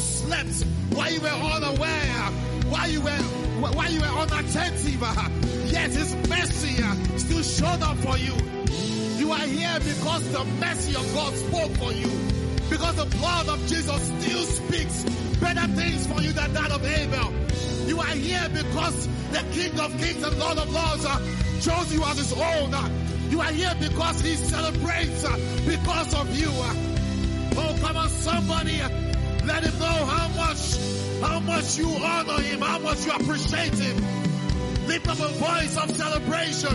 slept, while you were unaware, while you were while you were unattentive, yet His mercy still showed up for you. You are here because the mercy of God spoke for you. Because the blood of Jesus still speaks better things for you than that of Abel. You are here because the King of Kings and Lord of Lords uh, chose you as his own. You are here because he celebrates uh, because of you. Oh, come on, somebody. Let him know how much, how much you honor him, how much you appreciate him. Lift up a voice of celebration,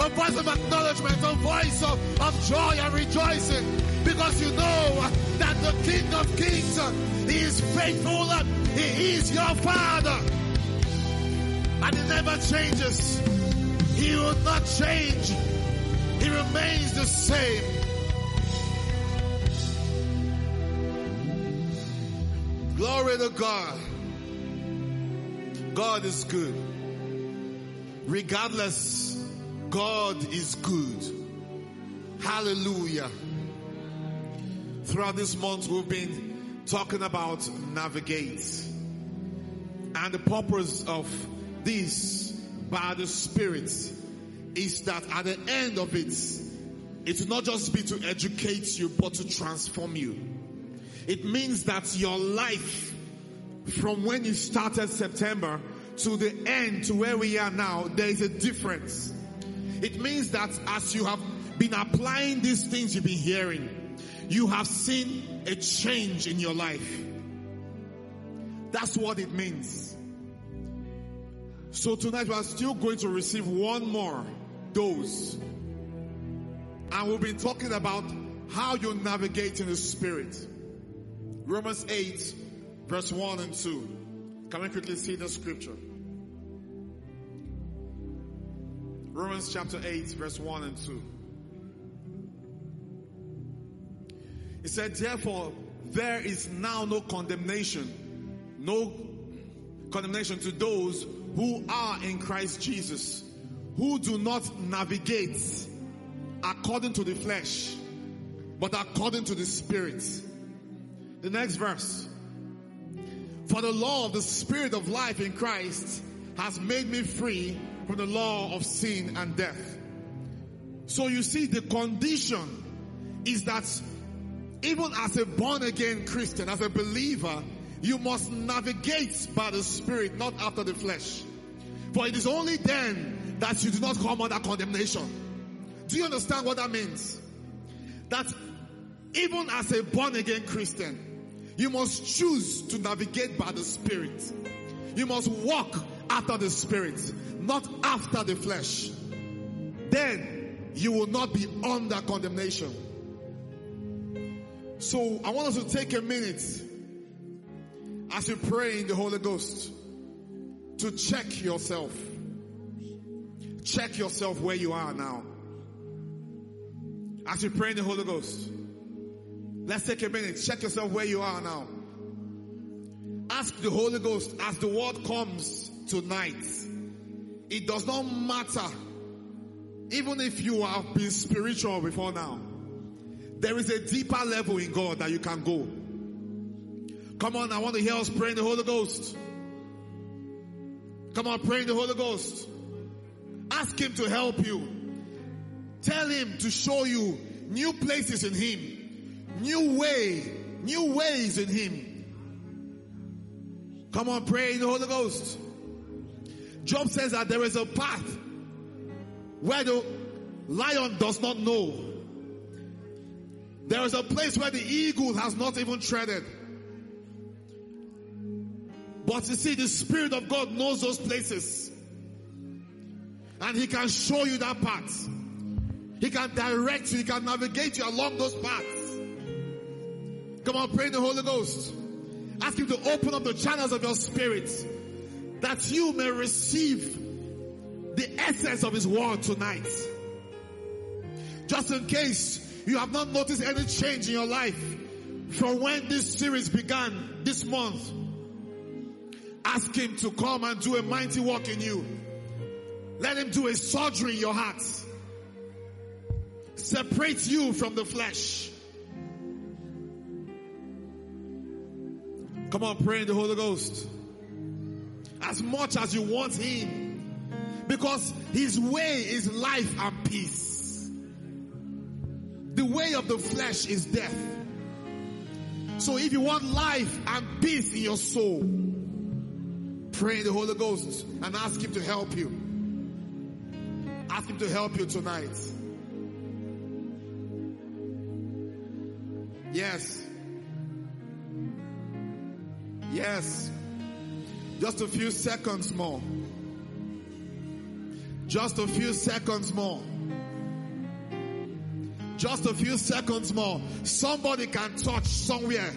a voice of acknowledgement, a voice of, of joy and rejoicing. Because you know that the King of Kings, is faithful, He is your Father. And He never changes. He will not change. He remains the same. Glory to God. God is good. Regardless, God is good. Hallelujah. Throughout this month, we've been talking about navigate. And the purpose of this by the Spirit is that at the end of it, it will not just be to educate you, but to transform you. It means that your life from when you started September to the end to where we are now, there is a difference. It means that as you have been applying these things you've been hearing, you have seen a change in your life. That's what it means. So tonight we are still going to receive one more dose. And we'll be talking about how you navigate in the spirit. Romans 8 verse 1 and 2. Can we quickly see the scripture? Romans chapter 8 verse 1 and 2. He said, therefore, there is now no condemnation, no condemnation to those who are in Christ Jesus, who do not navigate according to the flesh, but according to the spirit. The next verse. For the law of the spirit of life in Christ has made me free from the law of sin and death. So you see the condition is that even as a born again Christian, as a believer, you must navigate by the Spirit, not after the flesh. For it is only then that you do not come under condemnation. Do you understand what that means? That even as a born again Christian, you must choose to navigate by the Spirit. You must walk after the Spirit, not after the flesh. Then you will not be under condemnation. So I want us to take a minute as you pray in the Holy Ghost to check yourself. Check yourself where you are now. As you pray in the Holy Ghost, let's take a minute. Check yourself where you are now. Ask the Holy Ghost as the word comes tonight. It does not matter even if you have been spiritual before now. There is a deeper level in God that you can go. Come on, I want to hear us pray in the Holy Ghost. Come on, pray in the Holy Ghost. Ask Him to help you. Tell Him to show you new places in Him, new way, new ways in Him. Come on, pray in the Holy Ghost. Job says that there is a path where the lion does not know. There is a place where the eagle has not even treaded. But you see, the Spirit of God knows those places. And He can show you that path. He can direct you, He can navigate you along those paths. Come on, pray in the Holy Ghost. Ask Him to open up the channels of your spirit that you may receive the essence of His word tonight. Just in case you have not noticed any change in your life from when this series began this month, ask Him to come and do a mighty work in you. Let Him do a surgery in your heart. Separate you from the flesh. Come on, pray in the Holy Ghost. As much as you want Him. Because His way is life and peace. The way of the flesh is death. So if you want life and peace in your soul, pray in the Holy Ghost and ask Him to help you. Ask Him to help you tonight. Yes. Yes. Just a few seconds more. Just a few seconds more. Just a few seconds more. Somebody can touch somewhere.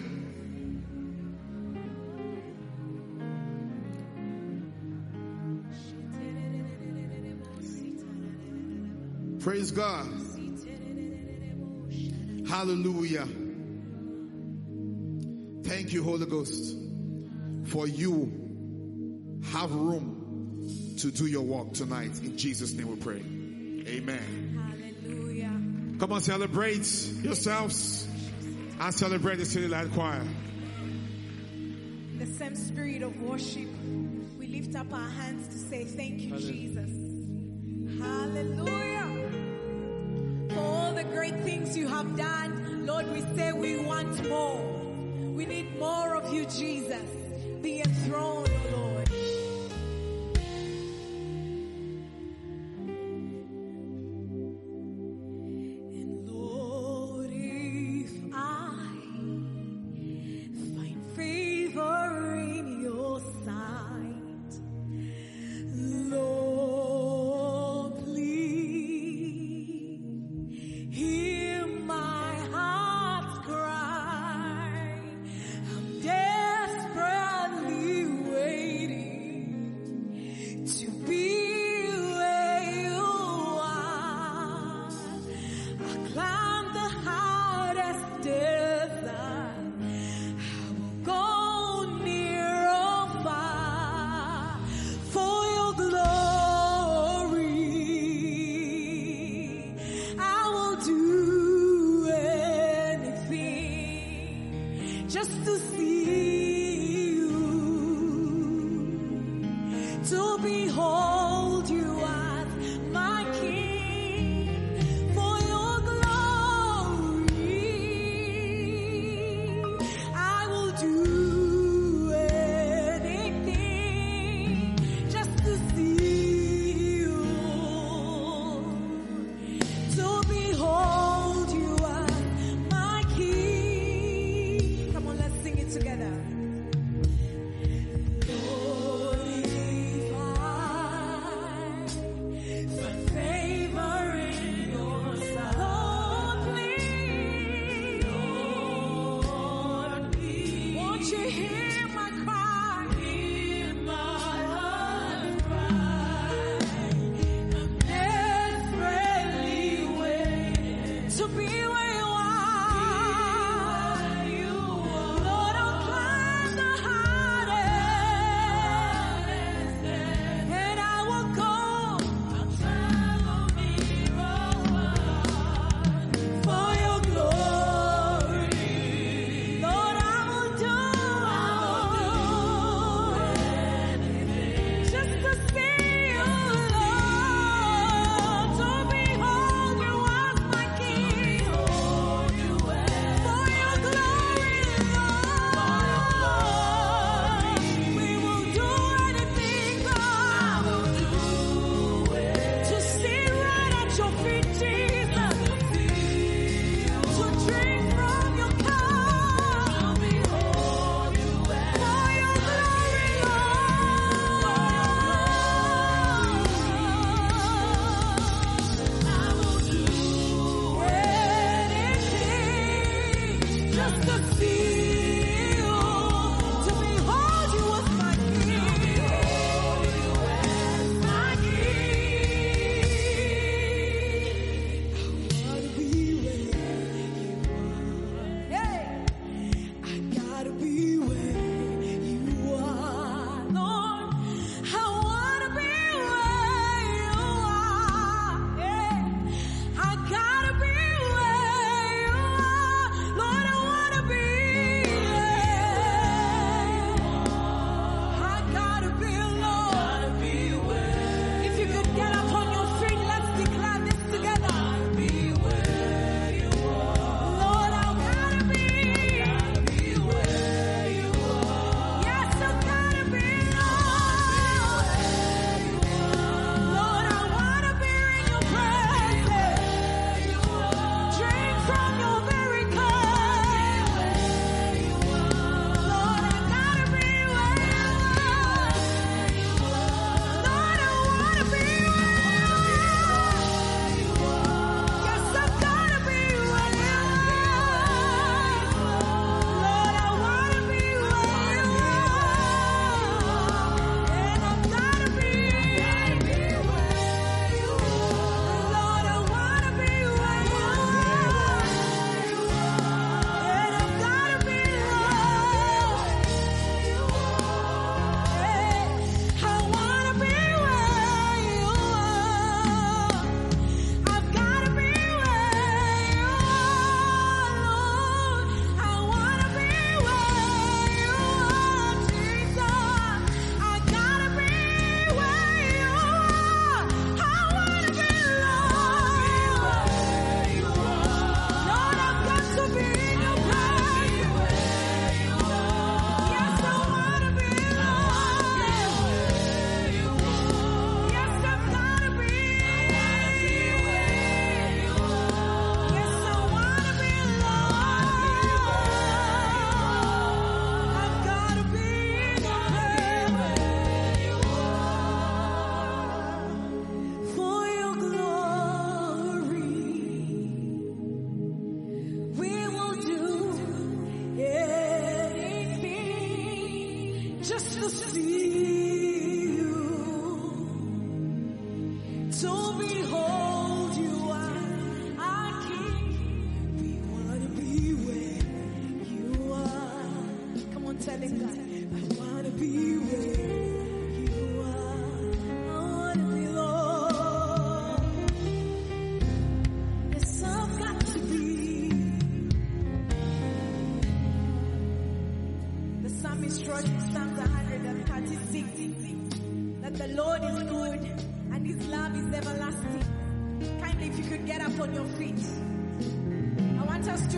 Praise God. Hallelujah. Thank you, Holy Ghost, for you have room to do your work tonight. In Jesus' name we pray. Amen. Hallelujah. Come on, celebrate yourselves and celebrate the City Light Choir. The same spirit of worship. We lift up our hands to say thank you, Jesus. Hallelujah. For all the great things you have done, Lord, we say we want more. We need more of you, Jesus. Be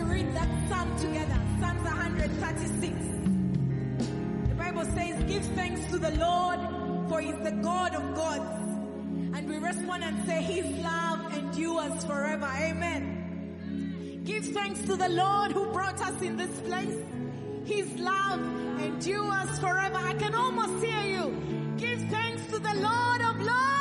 read that psalm together. Psalms 136. The Bible says, give thanks to the Lord for he's the God of gods. And we respond and say, his love endures forever. Amen. Give thanks to the Lord who brought us in this place. His love endures forever. I can almost hear you. Give thanks to the Lord of Lords.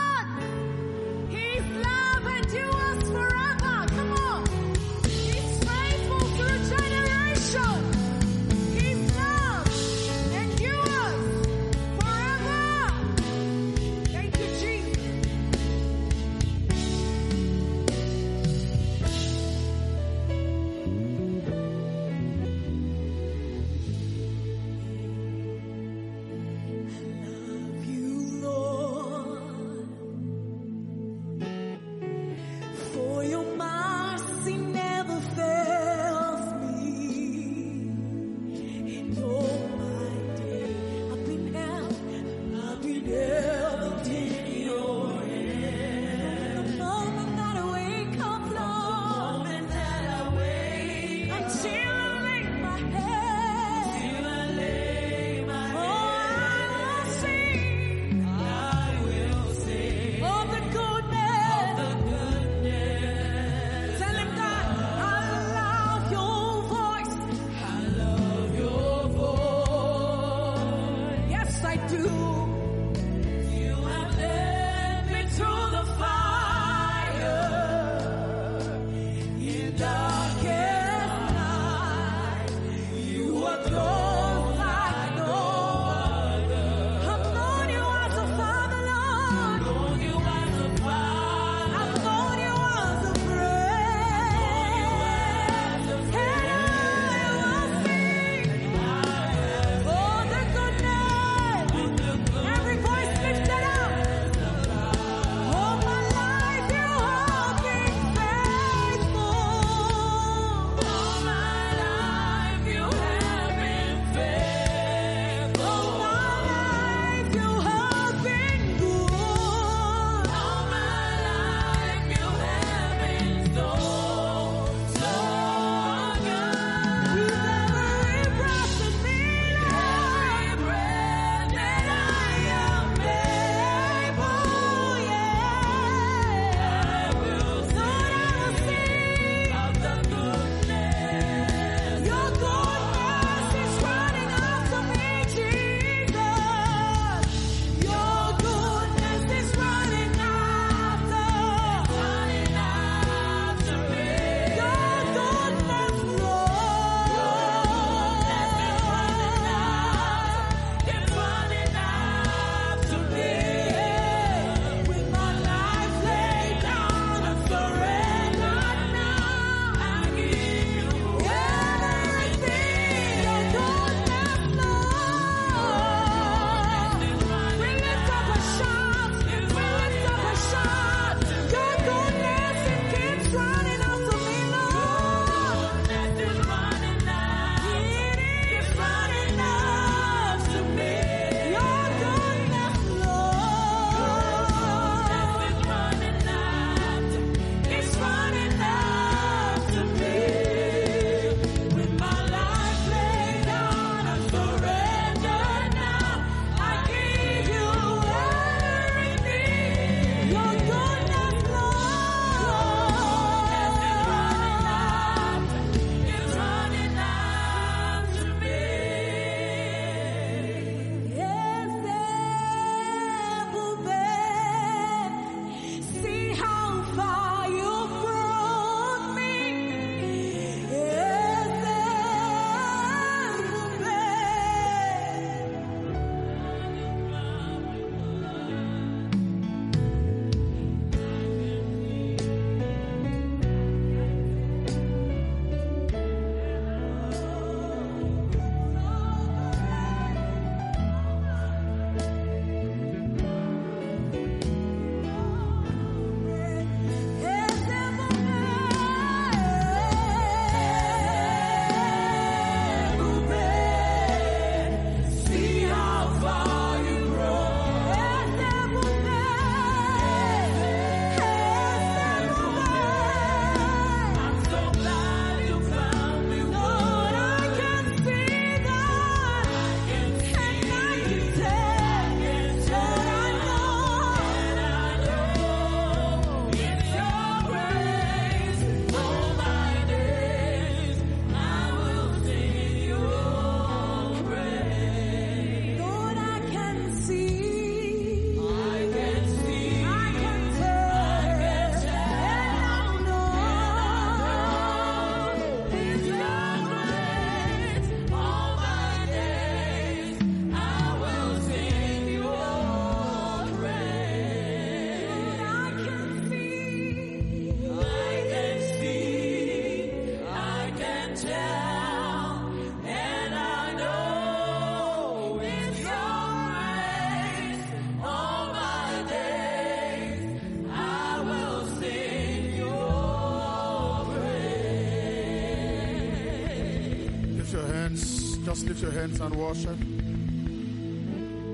Hands and worship.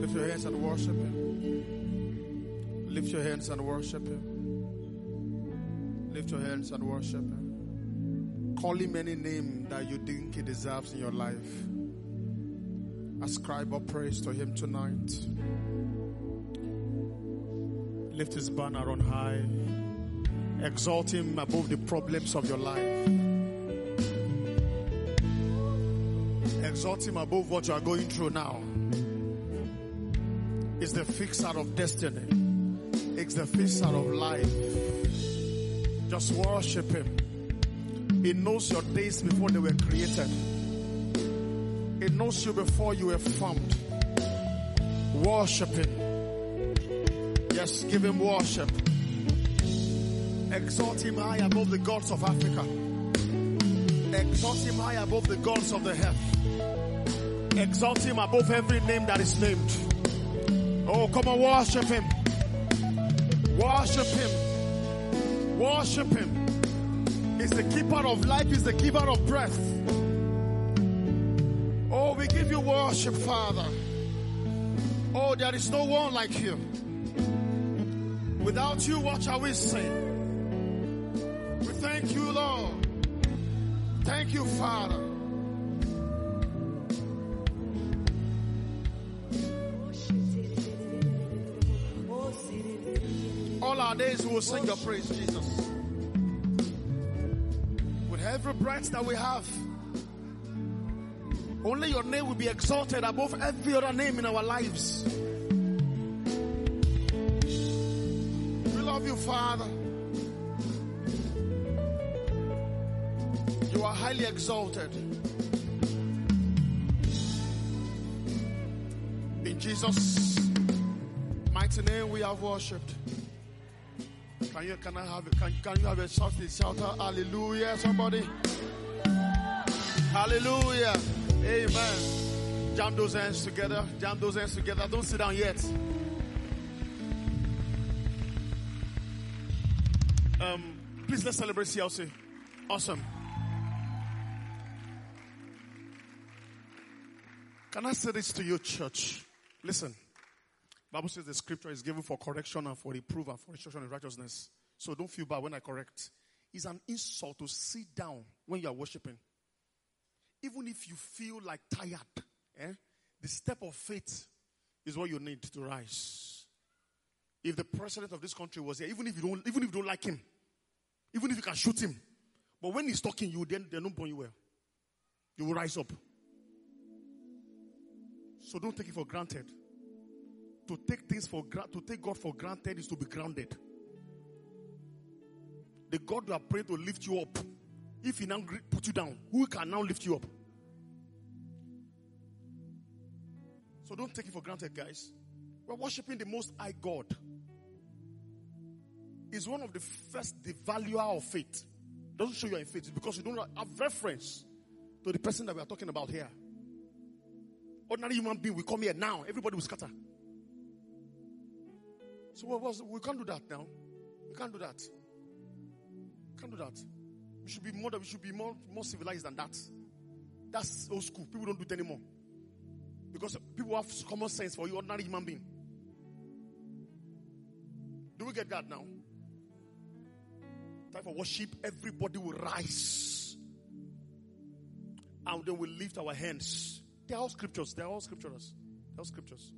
Lift your hands and worship Him. Lift your hands and worship Him. Lift your hands and worship Him. Call Him any name that you think He deserves in your life. Ascribe our praise to Him tonight. Lift His banner on high. Exalt Him above the problems of your life. Exalt Him above what you are going through now. It's the fixer of destiny. It's the fixer of life. Just worship Him. He knows your days before they were created. He knows you before you were formed. Worship Him. Yes, give Him worship. Exalt Him high above the gods of Africa. Exalt Him high above the gods of the Exalt Him above every name that is named. Oh, come on, worship Him. Worship Him. Worship Him. He's the keeper of life, He's the giver of breath. Oh, we give you worship, Father. Oh, there is no one like you. Without you, what shall we say? We thank you, Lord. Thank you, Father. All our days we will sing your praise, Jesus. With every breath that we have, only your name will be exalted above every other name in our lives. We love you, Father. You are highly exalted. In Jesus' mighty name we have worshipped. Can you can I have it? Can, can you have a shout shout out hallelujah somebody? Hallelujah. Amen. Jam those hands together. Jam those hands together. Don't sit down yet. Um, please let's celebrate CLC. Awesome. Can I say this to you, church? Listen. Bible says the scripture is given for correction and for reproof and for instruction in righteousness. So don't feel bad when I correct. It's an insult to sit down when you are worshiping. Even if you feel like tired, eh? the step of faith is what you need to rise. If the president of this country was here, even if you don't, even if you don't like him, even if you can shoot him, but when he's talking, you then they don't burn you well. You will rise up. So don't take it for granted. To take things for gra- to take God for granted is to be grounded. The God are praying to lift you up, if He now put you down, who can now lift you up? So don't take it for granted, guys. We're worshiping the Most High God. Is one of the first devaluer of faith. Doesn't show you in faith because you don't have reference to the person that we are talking about here. Ordinary human being will come here now. Everybody will scatter. So we can't do that now. We can't do that. We Can't do that. We should be more we should be more more civilized than that. That's old school. People don't do it anymore. Because people have common sense for you, ordinary human being. Do we get that now? Time for worship, everybody will rise. And then we lift our hands. They're all scriptures. They're all scriptures. They're all scriptures.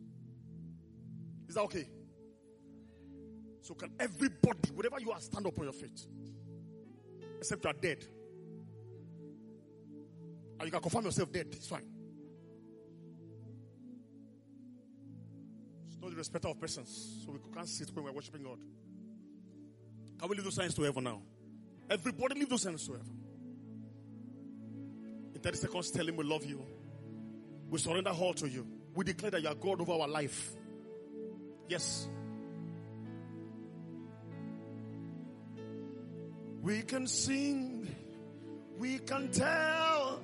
Is that okay? So can everybody, whatever you are, stand up on your feet. Except you are dead. And you can confirm yourself dead. It's fine. It's not the respect of persons. So we can't sit when we're worshiping God. Can we leave those signs to heaven now? Everybody leave those signs to heaven. In 30 seconds, tell him we love you. We surrender all to you. We declare that you are God over our life. Yes. We can sing, we can tell.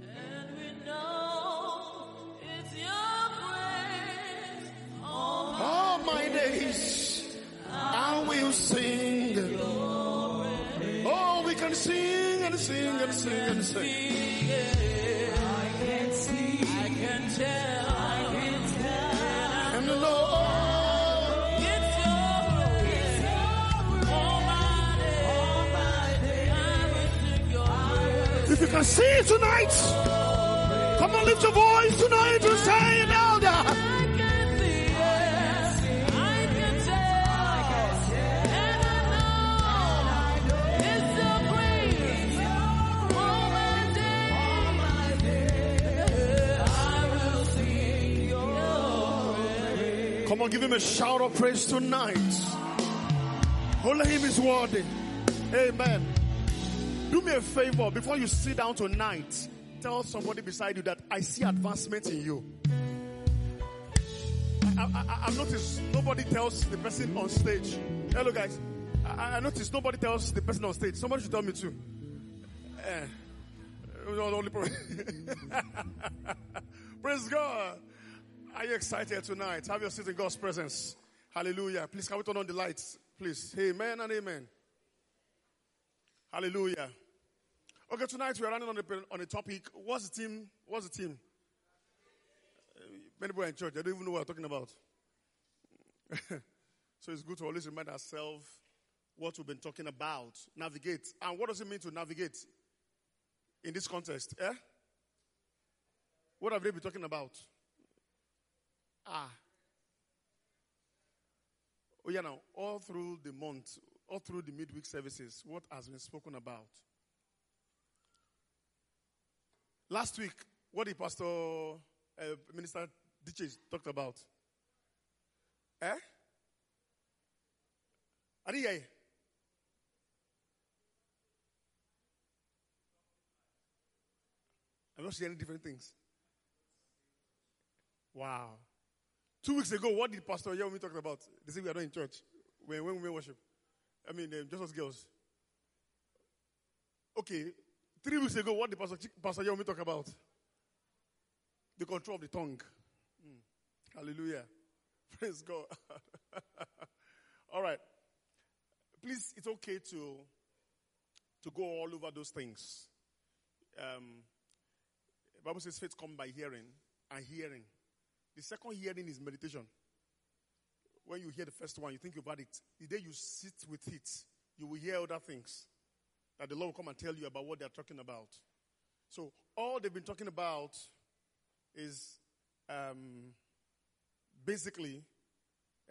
And we know it's your grace. Oh, All my days I will sing. Oh, we can sing and sing and sing and sing. Can see tonight, come on, lift your voice tonight to say it louder. And. Come on, give him a shout of praise tonight. Only him is worthy. Amen. Do me a favor before you sit down tonight. Tell somebody beside you that I see advancement in you. I, I've noticed nobody tells the person on stage. Hello, guys. I, I noticed nobody tells the person on stage. Somebody should tell me too. Eh, the only. Praise God. Are you excited tonight? Have your seat in God's presence. Hallelujah. Please, can we turn on the lights? Please. Amen and amen. Hallelujah. Okay, tonight we are running on a, on a topic. What's the team? What's the team? Many people in church, they don't even know what I'm talking about. so it's good to always remind ourselves what we've been talking about. Navigate. And what does it mean to navigate in this context? Eh? What have they been talking about? Ah. Oh, yeah, now, all through the month, all through the midweek services, what has been spoken about? Last week, what did Pastor uh, Minister Ditches talked about? Eh? Hear you. I'm not hearing different things. Wow. Two weeks ago, what did Pastor Yomi talk about? They say we are not in church when, when women worship. I mean, um, just as girls. Okay, three weeks ago, what did Pastor, Pastor Yomi talk about? The control of the tongue. Hmm. Hallelujah. Praise God. all right. Please, it's okay to to go all over those things. Um, Bible says faith comes by hearing and hearing. The second hearing is meditation. When you hear the first one, you think about it. The day you sit with it, you will hear other things that the Lord will come and tell you about what they're talking about. So all they've been talking about is um, basically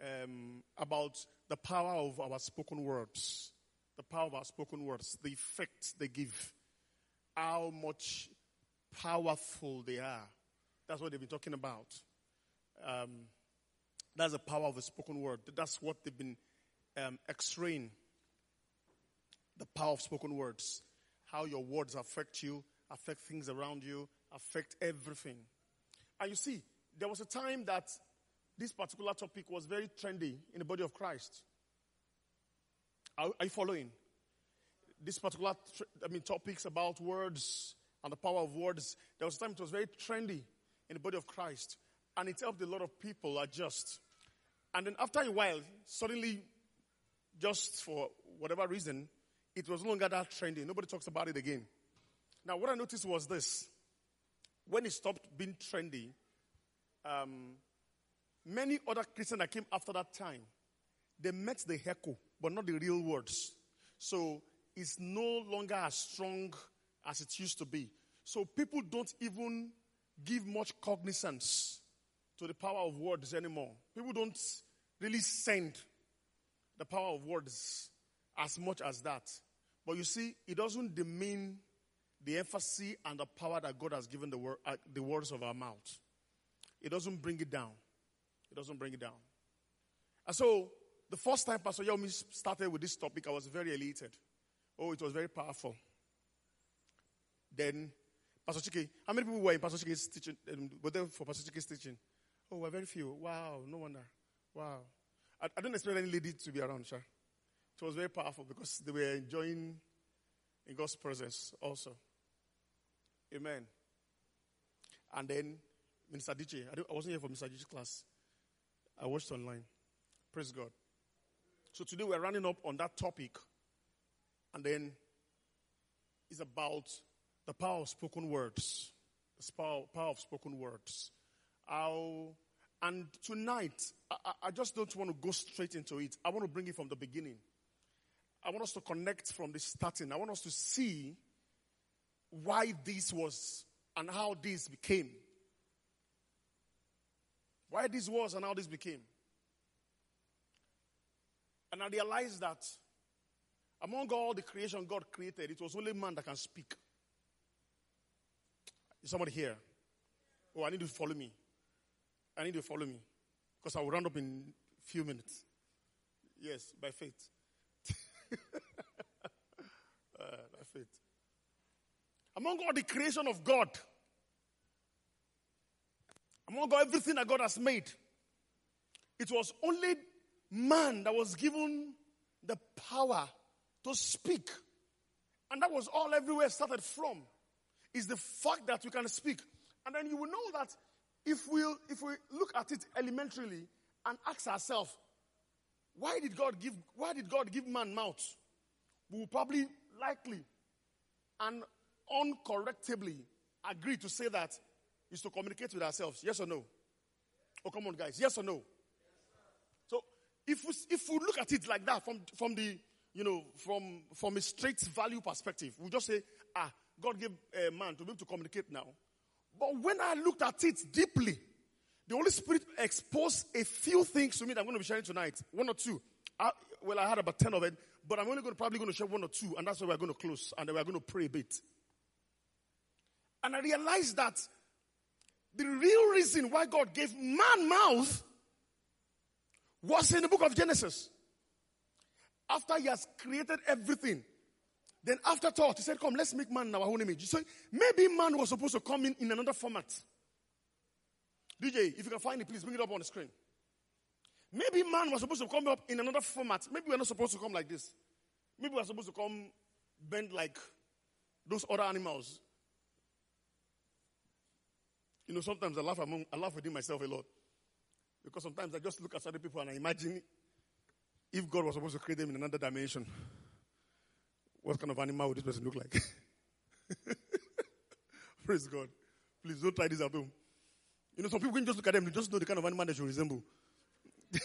um, about the power of our spoken words, the power of our spoken words, the effect they give, how much powerful they are. That's what they've been talking about. Um, that's the power of the spoken word. That's what they've been um, x-raying. The power of spoken words. How your words affect you, affect things around you, affect everything. And you see, there was a time that this particular topic was very trendy in the body of Christ. Are, are you following? This particular, I mean, topics about words and the power of words. There was a time it was very trendy in the body of Christ, and it helped a lot of people adjust. And then after a while, suddenly, just for whatever reason, it was no longer that trendy. Nobody talks about it again. Now, what I noticed was this: when it stopped being trendy, um, many other Christians that came after that time, they met the echo, but not the real words. So it's no longer as strong as it used to be. So people don't even give much cognizance to the power of words anymore. People don't really send the power of words as much as that. But you see, it doesn't demean the emphasis and the power that God has given the, uh, the words of our mouth. It doesn't bring it down. It doesn't bring it down. And so, the first time Pastor Yomi started with this topic, I was very elated. Oh, it was very powerful. Then, Pastor Chike, how many people were in Pastor Chike's teaching? Um, were there for Pastor Chike's teaching? Oh, we're very few. Wow, no wonder. Wow. I, I don't expect any lady to be around, sir. It was very powerful because they were enjoying in God's presence also. Amen. And then Minister DJ, I, wasn't here for Minister DJ's class. I watched online. Praise God. So today we're running up on that topic. And then it's about the power of spoken words. The power, power of spoken words. I'll, and tonight, I- I just don't want to go straight into it. I want to bring it from the beginning. I want us to connect from the starting. I want us to see why this was and how this became. Why this was and how this became. And I realized that among all the creation God created, it was only man that can speak. Is somebody here? Oh, I need you to follow me. I need you to follow me. Because I will round up in a few minutes. Yes, by faith. Uh, by faith. Among all the creation of God, among all everything that God has made, it was only man that was given the power to speak. And that was all everywhere started from. Is the fact that we can speak. And then you will know that if we if we look at it elementarily and ask ourselves, why did God give why did God give man mouth? We will probably likely and uncorrectably agree to say that is to communicate with ourselves. Yes or no? Oh, come on, guys. Yes or no? So if we, if we look at it like that from, from the, you know, from, from a straight value perspective, we just say, ah, God gave a man to be able to communicate now. But when I looked at it deeply, the Holy Spirit exposed a few things to me that I'm going to be sharing tonight. One or two. I, well, I had about 10 of it, but I'm only going to, probably going to share one or two, and that's where we're going to close, and then we're going to pray a bit. And I realized that the real reason why God gave man mouth was in the book of Genesis. After he has created everything, then after thought, he said, Come, let's make man in our own image. So maybe man was supposed to come in in another format. DJ, if you can find it, please bring it up on the screen. Maybe man was supposed to come up in another format. Maybe we're not supposed to come like this. Maybe we're supposed to come bend like those other animals. You know, sometimes I laugh among, I laugh within myself a lot. Because sometimes I just look at certain people and I imagine if God was supposed to create them in another dimension, what kind of animal would this person look like? Praise God. Please don't try this at home. You know, some people can just look at them, they just know the kind of animal they should resemble.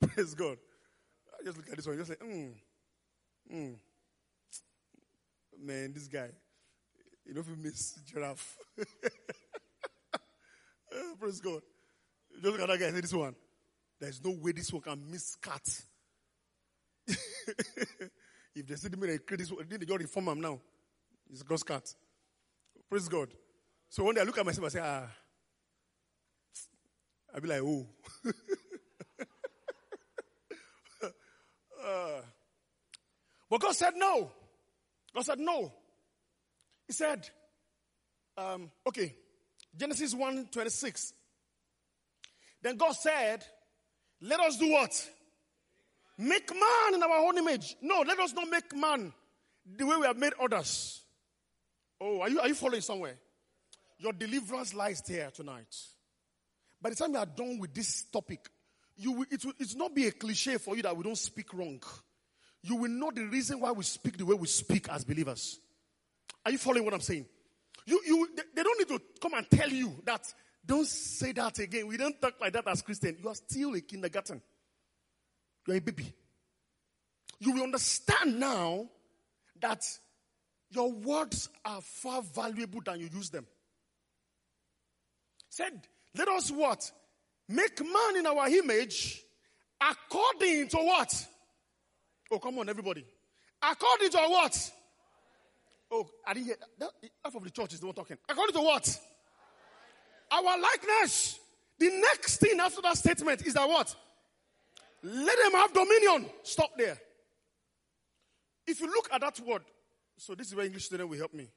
Praise God. I just look at this one, just like, mm, mm. Man, this guy, you know, if you miss giraffe. Uh, Praise God. Just look at that guy and say, this one. There's no way this one can miss cat. if they see the minute create this one, then they just inform him now. It's God's cat. Praise God. So one day I look at myself and say, ah, I'll be like, oh. Uh, but God said no. God said no. He said, um, okay, Genesis 1 26. Then God said, let us do what? Make man in our own image. No, let us not make man the way we have made others. Oh, are you, are you following somewhere? Your deliverance lies there tonight. By the time you are done with this topic, you will, it will it's not be a cliche for you that we don't speak wrong. You will know the reason why we speak the way we speak as believers. Are you following what I'm saying? You, you, they, don't need to come and tell you that. Don't say that again. We don't talk like that as Christians. You are still a kindergarten. You are a baby. You will understand now that your words are far valuable than you use them. Said, let us what? Make man in our image according to what? Oh, come on, everybody. According to what? Oh, I didn't hear that. Half of the church is the one talking. According to what? Our likeness. The next thing after that statement is that what? Let them have dominion. Stop there. If you look at that word, so this is where English student will help me.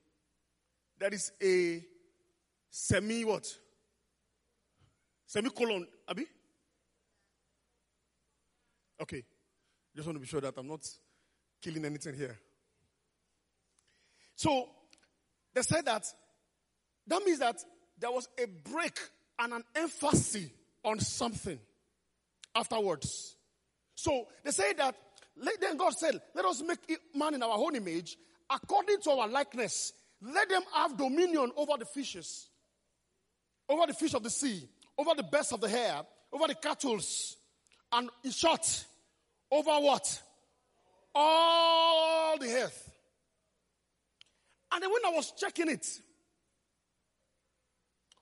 That is a semi what? Semicolon, Abi? Okay. Just want to be sure that I'm not killing anything here. So, they said that that means that there was a break and an emphasis on something afterwards. So, they say that then God said, Let us make man in our own image according to our likeness. Let them have dominion over the fishes, over the fish of the sea, over the best of the hair, over the cattle, and in short, over what? All the earth. And then when I was checking it,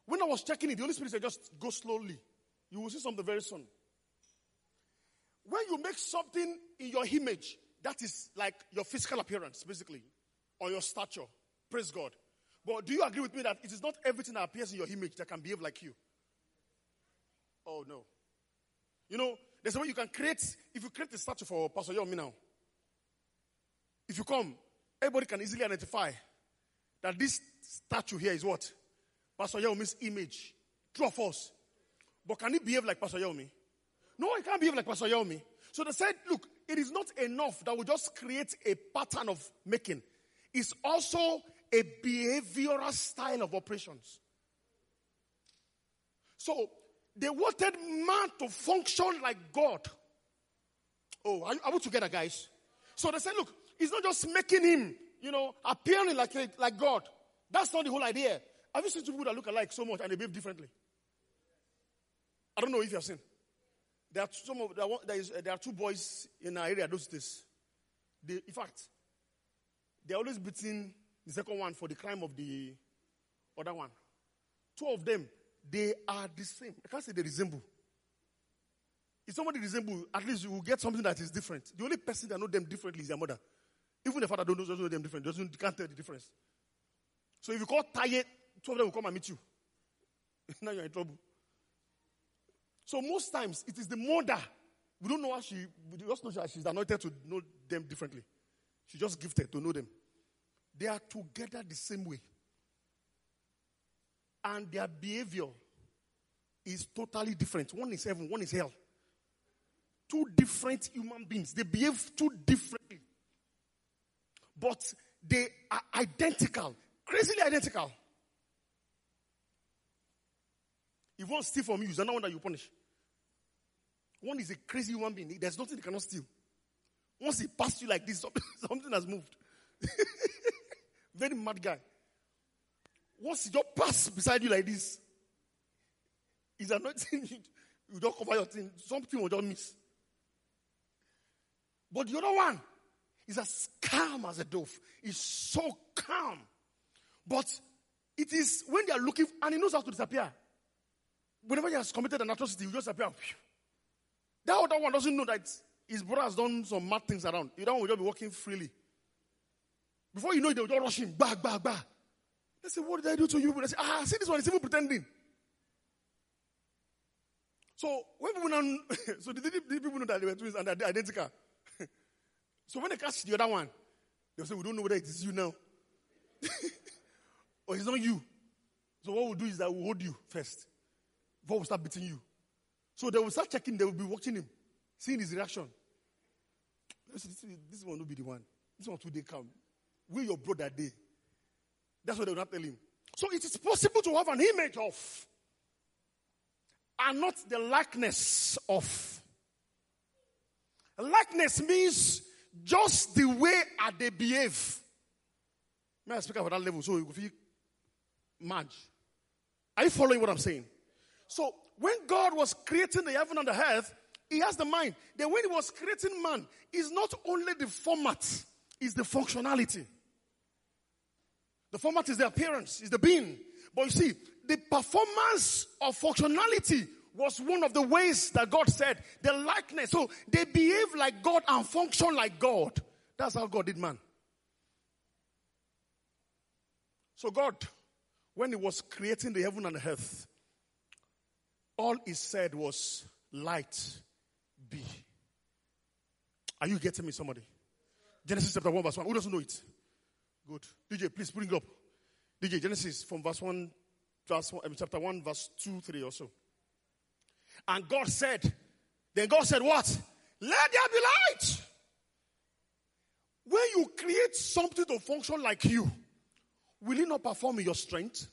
when I was checking it, the Holy Spirit said, just go slowly. You will see something very soon. When you make something in your image, that is like your physical appearance, basically, or your stature. Praise God. But do you agree with me that it is not everything that appears in your image that can behave like you? Oh, no. You know, there's a way you can create, if you create a statue for Pastor Yomi now, if you come, everybody can easily identify that this statue here is what? Pastor Yomi's image. True or false? But can it behave like Pastor Yomi? No, it can't behave like Pastor Yomi. So they said, look, it is not enough that we just create a pattern of making. It's also a behavioral style of operations. So they wanted man to function like God. Oh, are, are we together, guys? So they said, look, it's not just making him, you know, appearing like, like God. That's not the whole idea. Have you seen two people that look alike so much and they behave differently? I don't know if you have seen. There are some of, there, are, there, is, uh, there are two boys in our area those days. They, in fact, they're always beating the second one for the crime of the other one. Two of them, they are the same. I can't say they resemble. If somebody resemble, at least you will get something that is different. The only person that know them differently is their mother. Even the father don't know, doesn't know them different. Doesn't can't tell the difference. So if you call tired, two of them will come and meet you. now you're in trouble. So most times it is the mother. We don't know how she. We just know she's anointed to know them differently. She's just gifted to know them. They are together the same way. And their behavior is totally different. One is heaven, one is hell. Two different human beings. They behave two differently. But they are identical, crazily identical. If one steal from you, it's another one that you punish. One is a crazy human being. There's nothing he cannot steal. Once he passed you like this, something has moved. Very mad guy. Once he just pass beside you like this, he's anointing you. You don't cover your thing. Something will just miss. But the other one is as calm as a dove. He's so calm. But it is when they are looking, and he knows how to disappear. Whenever he has committed an atrocity, he just appear. That other one doesn't know that his brother has done some mad things around. Other one will just be walking freely. Before you know it, they'll just rush him. Back, back, back. They say, What did I do to you? They say, Ah, see this one is even pretending. So when people now, so did, did people know that they were twins and they're identical? so when they catch the other one, they'll say, We don't know whether it is you now. or it's not you. So what we'll do is that we'll hold you first before we start beating you. So they will start checking, they will be watching him, seeing his reaction. This, this one will be the one. This one today come. We your brother day. That's what they will not tell him. So it is possible to have an image of and not the likeness of. Likeness means just the way they behave. May I speak up about that level so you feel merge? Are you following what I'm saying? So when God was creating the heaven and the earth, he has the mind that when he was creating man, is not only the format, is the functionality. The format is the appearance, is the being. But you see, the performance of functionality was one of the ways that God said the likeness. So they behave like God and function like God. That's how God did man. So God, when he was creating the heaven and the earth, all he said was, Light be. Are you getting me, somebody? Genesis chapter 1, verse 1. Who doesn't know it? Good. DJ, please bring up. DJ, Genesis from verse 1, verse 1 chapter 1, verse 2, 3 or so. And God said, then God said, What? Let there be light. When you create something to function like you, will it not perform in your strength?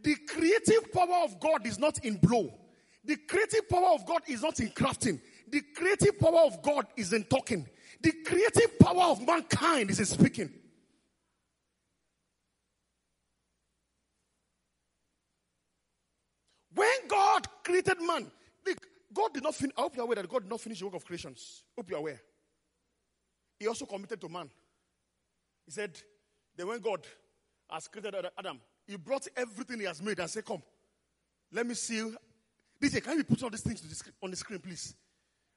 The creative power of God is not in blow. The creative power of God is not in crafting. The creative power of God is in talking. The creative power of mankind is in speaking. Created man. God did not finish. I hope you're aware that God did not finish the work of creations. Hope you're aware. He also committed to man. He said, then when God has created Adam, he brought everything he has made and said, Come, let me see. DJ, can you put all these things the on the screen, please?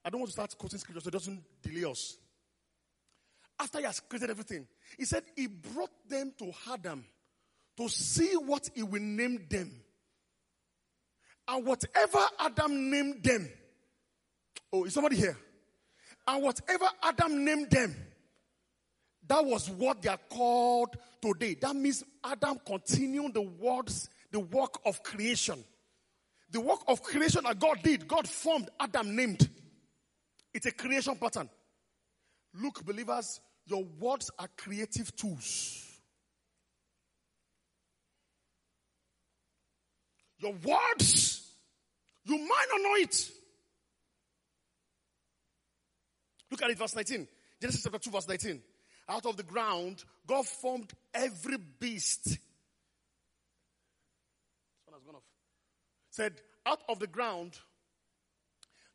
I don't want to start quoting scripture so it doesn't delay us. After he has created everything, he said he brought them to Adam to see what he will name them. And whatever Adam named them, oh, is somebody here? And whatever Adam named them, that was what they are called today. That means Adam continued the words, the work of creation. The work of creation that God did, God formed, Adam named. It's a creation pattern. Look, believers, your words are creative tools. Your words, you might not know it. Look at it, verse 19. Genesis chapter 2, verse 19. Out of the ground, God formed every beast. This one has gone off. Said, out of the ground,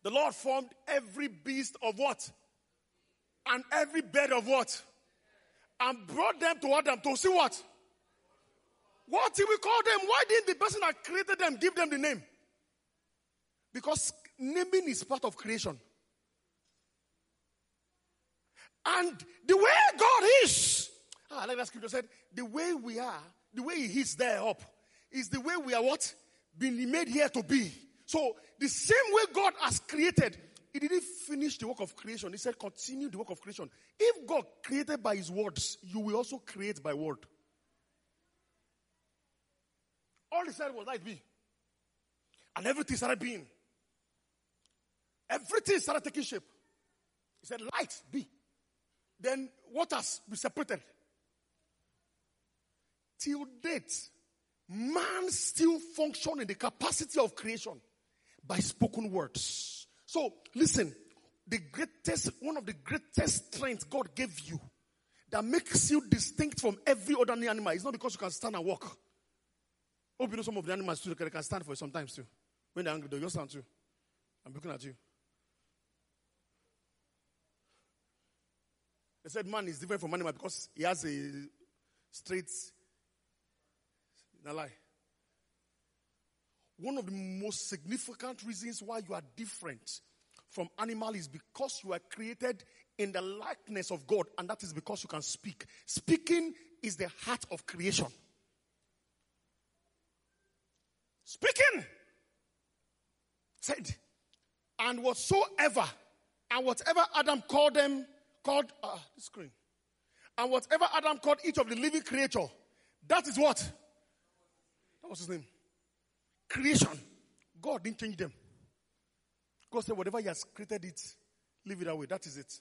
the Lord formed every beast of what? And every bird of what? And brought them to Adam to see what? What did we call them? Why didn't the person that created them give them the name? Because naming is part of creation. And the way God is, ah, like that scripture said, the way we are, the way He is there up, is the way we are what? Being made here to be. So, the same way God has created, He didn't finish the work of creation. He said, continue the work of creation. If God created by His words, you will also create by word. All He said was, light be. And everything started being. Everything started taking shape. He said, light be then waters be separated. Till date, man still function in the capacity of creation by spoken words. So listen, the greatest, one of the greatest strengths God gave you that makes you distinct from every other animal is not because you can stand and walk. Hope you know some of the animals too, they can stand for sometimes too. When they're angry, they'll just stand too. I'm looking at you. They said man is different from animal because he has a straight a lie. One of the most significant reasons why you are different from animal is because you are created in the likeness of God, and that is because you can speak. Speaking is the heart of creation. Speaking said, and whatsoever, and whatever Adam called them called uh, the screen. And whatever Adam called each of the living creature, that is what? That was his name. Creation. God didn't change them. God said, whatever He has created it, leave it away. That is it.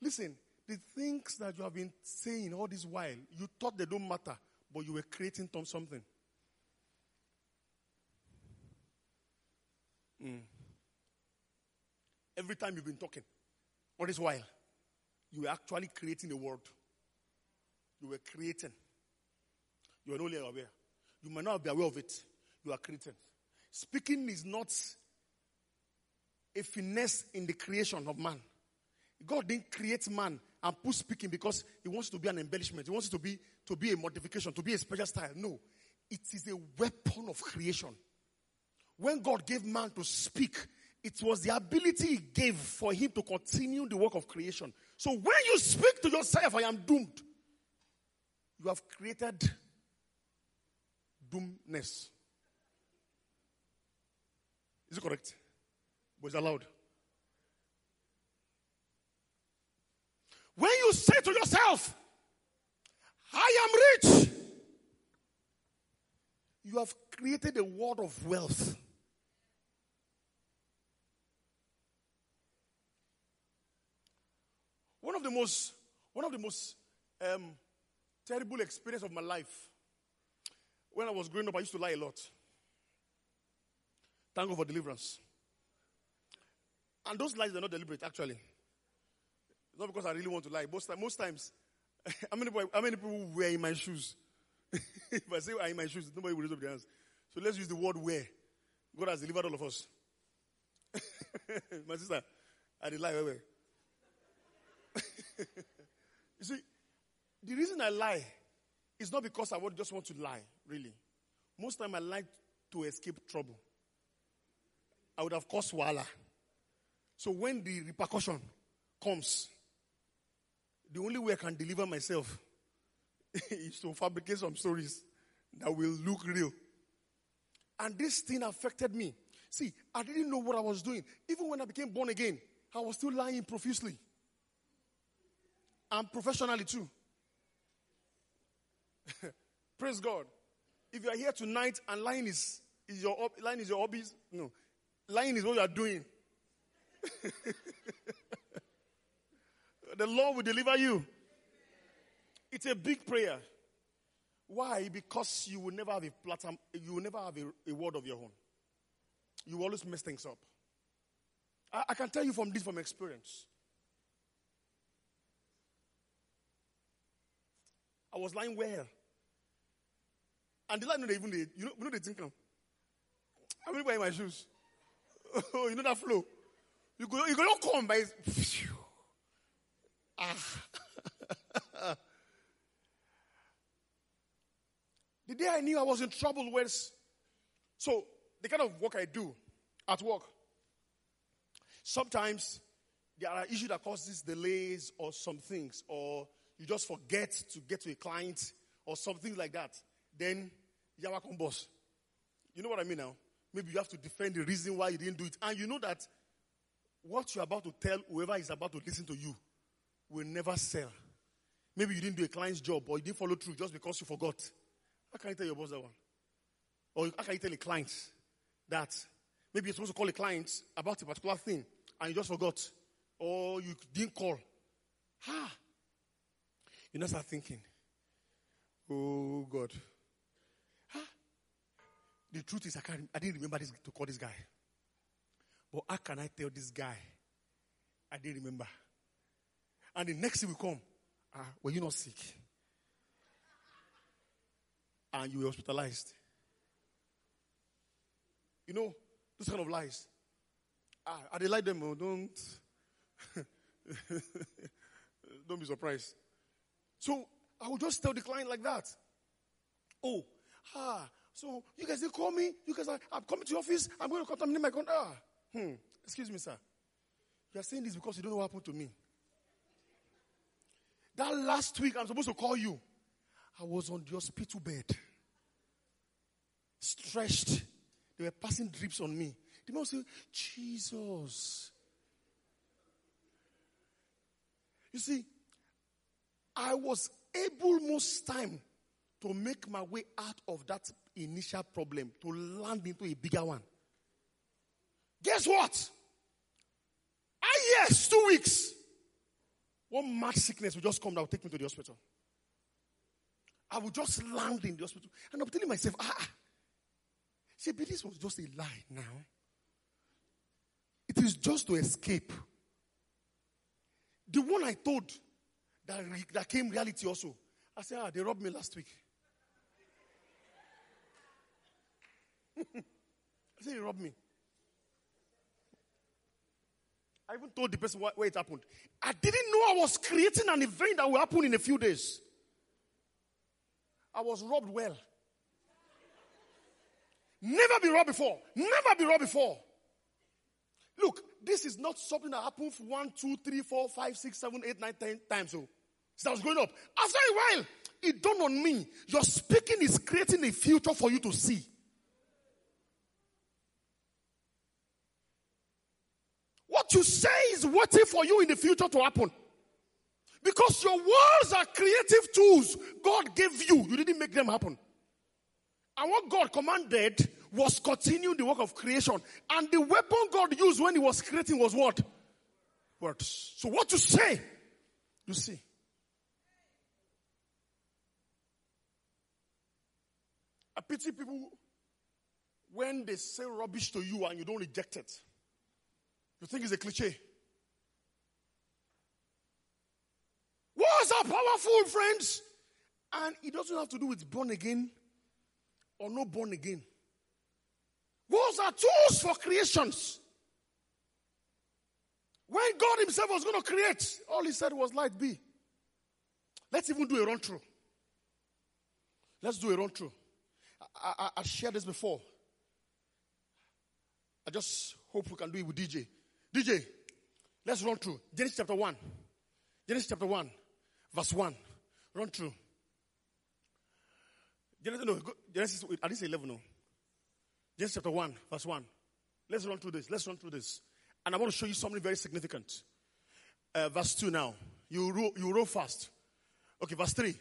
Listen, the things that you have been saying all this while, you thought they don't matter, but you were creating something. Mm. Every time you've been talking, all this while, you were actually creating a world. You were creating. You are longer aware. You may not be aware of it. You are creating. Speaking is not a finesse in the creation of man. God didn't create man and put speaking because he wants to be an embellishment. He wants it to be to be a modification, to be a special style. No. It is a weapon of creation. When God gave man to speak, it was the ability he gave for him to continue the work of creation. So when you speak to yourself, I am doomed, you have created doomness. Is it correct? Was allowed. When you say to yourself, I am rich, you have created a world of wealth. Of the most, one of the most um, terrible experience of my life. When I was growing up, I used to lie a lot. Thank God for deliverance. And those lies are not deliberate, actually. It's not because I really want to lie. Most, most times, how many, people, how many people wear in my shoes? if I say I'm in my shoes, nobody will raise up their hands. So let's use the word wear. God has delivered all of us. My sister, I did lie. Wait. you see, the reason I lie is not because I just want to lie, really. Most time I lie to escape trouble. I would have caused wala. So when the repercussion comes, the only way I can deliver myself is to fabricate some stories that will look real. And this thing affected me. See, I didn't know what I was doing. Even when I became born again, I was still lying profusely. And professionally too. Praise God. If you are here tonight and lying is, is your lying is your hobbies, no. Lying is what you are doing. the Lord will deliver you. It's a big prayer. Why? Because you will never have a platform, you will never have a, a word of your own. You always mess things up. I, I can tell you from this from experience. I was lying where? And the line, they even, you know, you know, they think, um, I'm really wearing my shoes. Oh, you know that flow. You go, you go, don't come by. Ah. the day I knew I was in trouble was, so the kind of work I do at work, sometimes there are issues that causes delays or some things, or you just forget to get to a client or something like that. Then, you Yawa come boss. You know what I mean now? Maybe you have to defend the reason why you didn't do it. And you know that what you're about to tell whoever is about to listen to you will never sell. Maybe you didn't do a client's job or you didn't follow through just because you forgot. How can you tell your boss that one? Or how can you tell a client that maybe you're supposed to call a client about a particular thing and you just forgot? Or you didn't call. Ha! You now start thinking, oh God. Ha! The truth is, I, can't, I didn't remember this, to call this guy. But how can I tell this guy I didn't remember? And the next thing will come, ah, were you not sick? And you were hospitalized. You know, those kind of lies. Ah, I they like them, oh, don't don't be surprised. So I will just tell the client like that. Oh, ah, so you guys they call me, you guys are I'm coming to your office, I'm going to contaminate my contract. Ah, hmm, excuse me, sir. You are saying this because you don't know what happened to me. That last week, I'm supposed to call you. I was on the hospital bed, stretched. They were passing drips on me. The man say, Jesus. You see, I was able most time to make my way out of that initial problem to land into a bigger one. Guess what? Ah, yes, two weeks. One mad sickness will just come that will take me to the hospital. I will just land in the hospital. And I'm telling myself, ah, ah. see, but this was just a lie now. It is just to escape. The one I told that, that came reality also. I said, ah, they robbed me last week. I said, they robbed me. I even told the person wh- where it happened. I didn't know I was creating an event that will happen in a few days. I was robbed well. Never been robbed before. Never been robbed before. Look, this is not something that happened for one, two, three, four, five, six, seven, eight, nine, ten times. So, so that was going up. After a while, it dawned on me. Your speaking is creating a future for you to see. What you say is waiting for you in the future to happen. Because your words are creative tools God gave you. You didn't make them happen. And what God commanded was continuing the work of creation. And the weapon God used when He was creating was what? Words. So what you say, you see. Pity people when they say rubbish to you and you don't reject it. You think it's a cliche. Words are powerful, friends. And it doesn't have to do with born again or not born again. Words are tools for creations. When God Himself was going to create, all He said was, Light be. Let's even do a run through. Let's do a run through. I, I, I shared this before. I just hope we can do it with DJ. DJ, let's run through. Genesis chapter 1. Genesis chapter 1, verse 1. Run through. Genesis, no, Genesis, I didn't 11, no. Genesis chapter 1, verse 1. Let's run through this. Let's run through this. And I want to show you something very significant. Uh, verse 2 now. You roll, you roll fast. Okay, verse 3.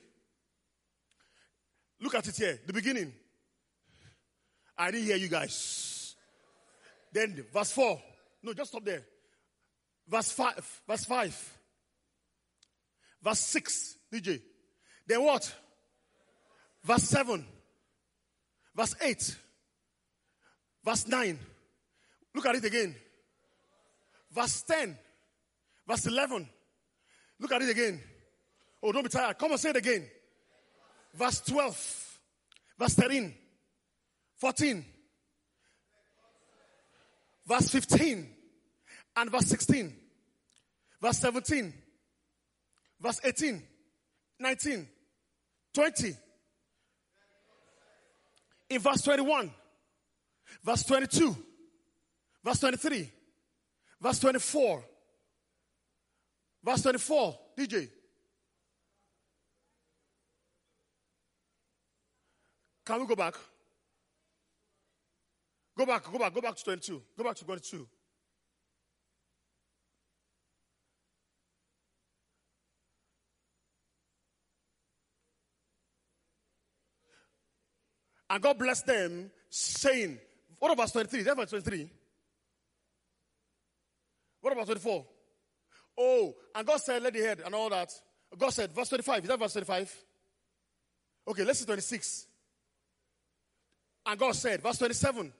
Look at it here. The beginning. I didn't hear you guys. Then verse 4. No, just stop there. Verse 5. Verse 5. Verse 6. DJ. Then what? Verse 7. Verse 8. Verse 9. Look at it again. Verse 10. Verse 11. Look at it again. Oh, don't be tired. Come and say it again. Verse 12. Verse 13. 14. Verse 15. And verse 16. Verse 17. Verse 18. 19. 20. In verse 21. Verse 22. Verse 23. Verse 24. Verse 24. DJ. Can we go back? Go back, go back, go back to 22. Go back to 22. And God blessed them, saying, What about verse 23? Is that verse 23? What about 24? Oh, and God said, Let the head and all that. God said, verse 25. Is that verse 25? Okay, let's see 26. And God said, verse 27.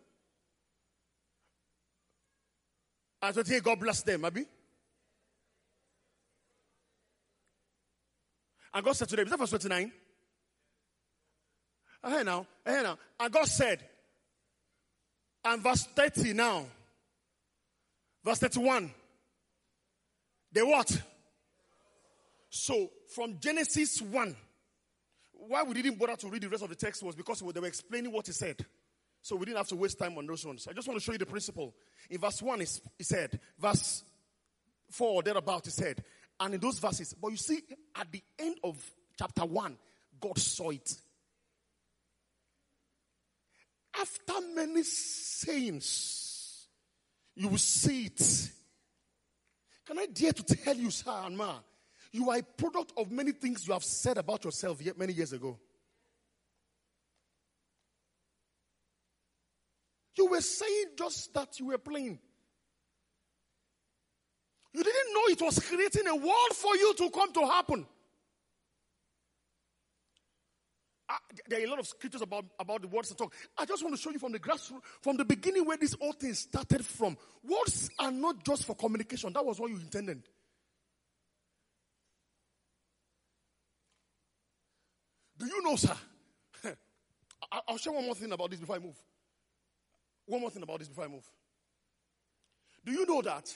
And 28, God bless them, Abi. And God said to them, is that verse 29? Uh, hey now, uh, hey now. And God said, and verse 30 now, verse 31, they what? So from Genesis 1, why we didn't bother to read the rest of the text was because they were explaining what he said. So we didn't have to waste time on those ones. I just want to show you the principle. In verse 1, it's- he said, verse 4 or thereabout, he said, and in those verses, but you see, at the end of chapter 1, God saw it. After many sayings, you will see it. Can I dare to tell you, sir and ma, you are a product of many things you have said about yourself many years ago. You were saying just that you were playing. You didn't know it was creating a world for you to come to happen. Ah, there are a lot of scriptures about, about the words to talk. I just want to show you from the grassroots, from the beginning where this whole thing started from. Words are not just for communication. That was what you intended. Do you know, sir? I'll share one more thing about this before I move. One more thing about this before I move. Do you know that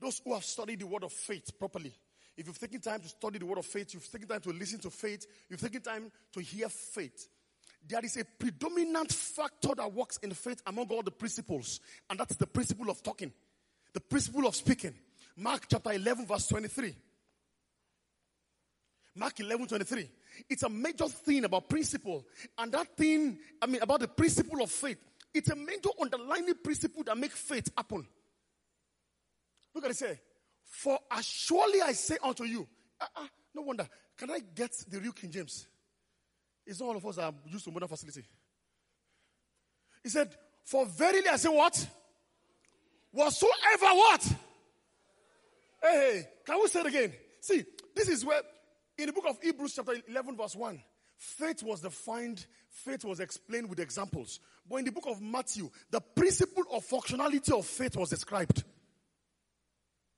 those who have studied the word of faith properly, if you've taken time to study the word of faith, you've taken time to listen to faith, you've taken time to hear faith, there is a predominant factor that works in faith among all the principles, and that's the principle of talking, the principle of speaking. Mark chapter 11, verse 23. Mark 11, 23. It's a major thing about principle. And that thing, I mean, about the principle of faith, it's a major underlying principle that makes faith happen. Look at it say, For as surely I say unto you, ah, ah, no wonder, can I get the real King James? It's not all of us are used to modern facility. He said, For verily I say what? Whatsoever what? Hey, hey, can we say it again? See, this is where, in the book of Hebrews, chapter 11, verse 1, faith was defined, faith was explained with examples. But in the book of Matthew, the principle of functionality of faith was described.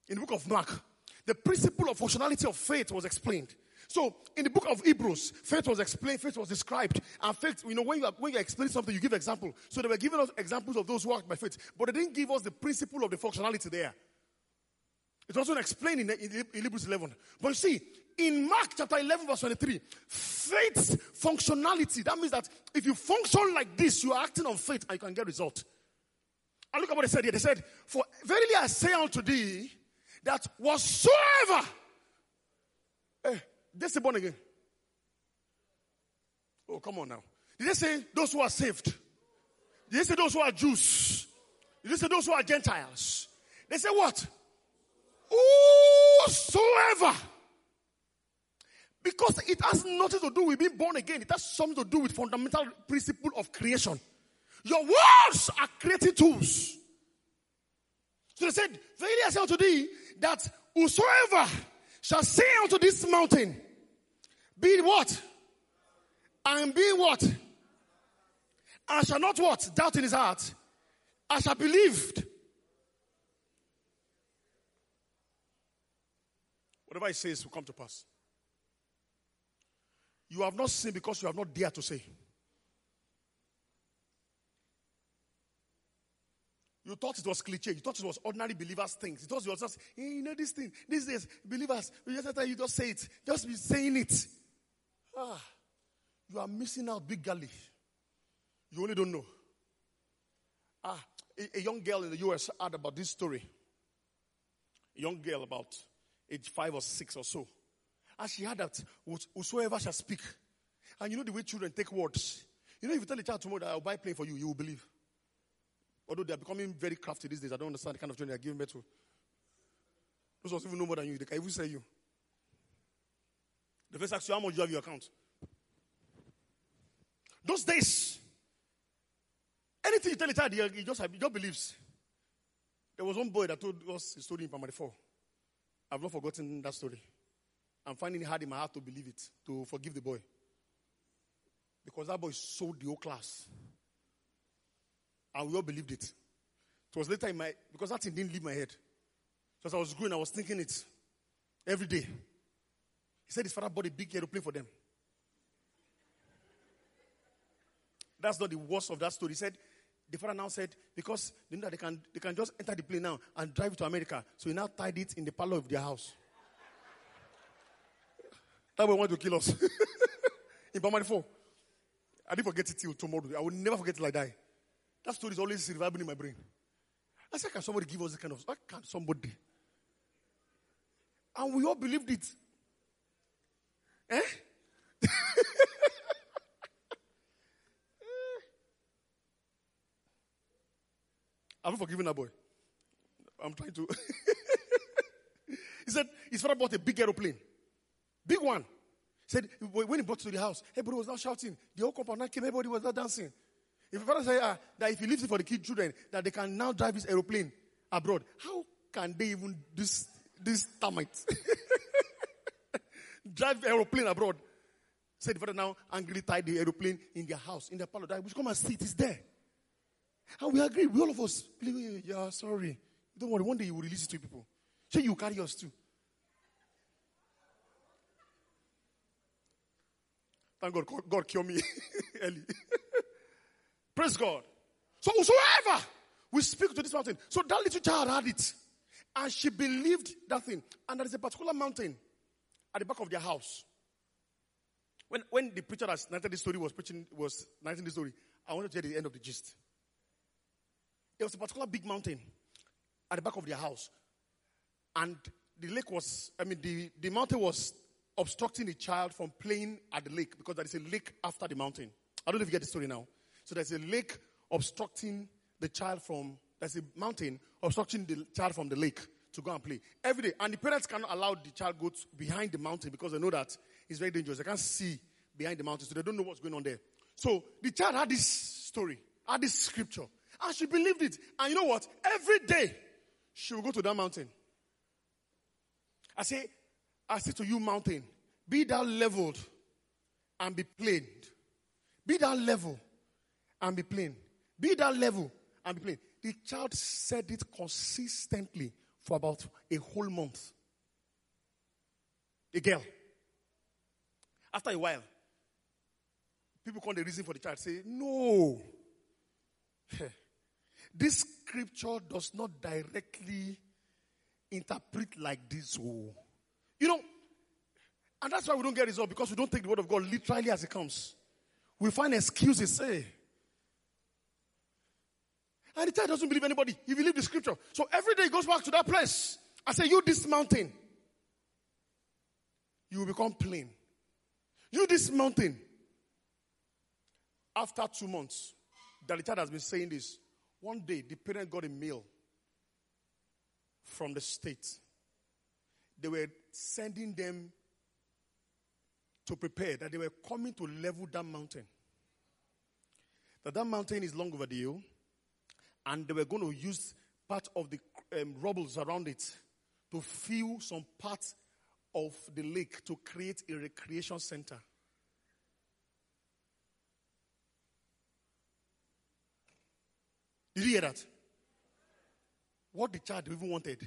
In the book of Mark, the principle of functionality of faith was explained. So in the book of Hebrews, faith was explained, faith was described, and faith, you know, when you when you explain something, you give example. So they were giving us examples of those who walk by faith, but they didn't give us the principle of the functionality there. It wasn't explained in, in, in Hebrews 11. But you see, in Mark chapter 11, verse 23, faith's functionality, that means that if you function like this, you are acting on faith and you can get result. And look at what they said here. They said, For verily I say unto thee, that whatsoever eh, Hey, they say born again. Oh, come on now. Did they say those who are saved? Did they say those who are Jews? Did they say those who are Gentiles? They say what? Whosoever. Because it has nothing to do with being born again. It has something to do with fundamental principle of creation. Your words are creating tools. So they said, Verily I say unto thee that whosoever shall say unto this mountain, Be what? And be what? And shall not what? Doubt in his heart. I shall believed. Whatever he says will come to pass. You have not seen because you have not dared to say. You thought it was cliche. You thought it was ordinary believers' things. It was just, hey, you know, this thing. These days, believers, you just, you just say it. Just be saying it. Ah, you are missing out big gully. You only don't know. Ah, a, a young girl in the US heard about this story. A young girl about age five or six or so. And she had that whosoever shall speak. And you know the way children take words. You know, if you tell a child tomorrow that I'll buy plane for you, you will believe. Although they are becoming very crafty these days, I don't understand the kind of children they are giving birth to. Those ones even know more than you. They can even say you. The first ask you how much you have in your account. Those days, anything you tell a child, he just, he just believes. There was one boy that told us a story in primary four. I've not forgotten that story. I'm finding it hard in my heart to believe it, to forgive the boy. Because that boy sold the whole class. And we all believed it. It was later in my, because that thing didn't leave my head. So as I was growing, I was thinking it every day. He said his father bought a big aeroplane for them. That's not the worst of that story. He said, the father now said, because they know that they can, they can just enter the plane now and drive it to America. So he now tied it in the parlor of their house. That boy wanted to kill us. in Bamari 4. I didn't forget it till tomorrow. I will never forget it like that. That story is always reviving in my brain. I said, Can somebody give us this kind of? Why can't somebody? And we all believed it. Eh? I'm forgiving that boy. I'm trying to. he said his father bought a big aeroplane. Big one. Said when he brought to the house, everybody was now shouting. The whole compound came, everybody was now dancing. If your father say uh, that if he leaves it for the kid children, that they can now drive his aeroplane abroad, how can they even this this termites drive aeroplane abroad? Said the father now angrily tied the aeroplane in their house, in their parlor. We should come and see it is there. And we agree, we all of us, yeah, sorry. Don't worry, one day you will release it to people. So you carry us too. Thank God, God, God cure me early. Praise God. So whosoever we speak to this mountain. So that little child had it. And she believed that thing. And there is a particular mountain at the back of their house. When, when the preacher that narrated this story was preaching, was narrating this story, I wanted to hear the end of the gist. There was a particular big mountain at the back of their house. And the lake was, I mean, the, the mountain was obstructing the child from playing at the lake because there is a lake after the mountain. I don't know if you get the story now. So there's a lake obstructing the child from, there's a mountain obstructing the child from the lake to go and play every day. And the parents cannot allow the child go behind the mountain because they know that it's very dangerous. They can't see behind the mountain, so they don't know what's going on there. So the child had this story, had this scripture, and she believed it. And you know what? Every day she will go to that mountain. I say, I say to you, mountain, be thou leveled and be plain. Be thou level and be plain. Be that level and be plain. The child said it consistently for about a whole month. A girl. After a while, people come the reason for the child. Say, no. This scripture does not directly interpret like this. Oh. You know, and that's why we don't get result because we don't take the word of God literally as it comes. We find excuses, say. And the child doesn't believe anybody. He believes the scripture. So every day he goes back to that place. I say, You this mountain, you will become plain. You this mountain. After two months, that the child has been saying this. One day, the parent got a mail from the state. They were sending them to prepare that they were coming to level that mountain. That that mountain is long overdue, and they were going to use part of the um, rubbles around it to fill some parts of the lake to create a recreation center. Did you hear that? What the child even wanted,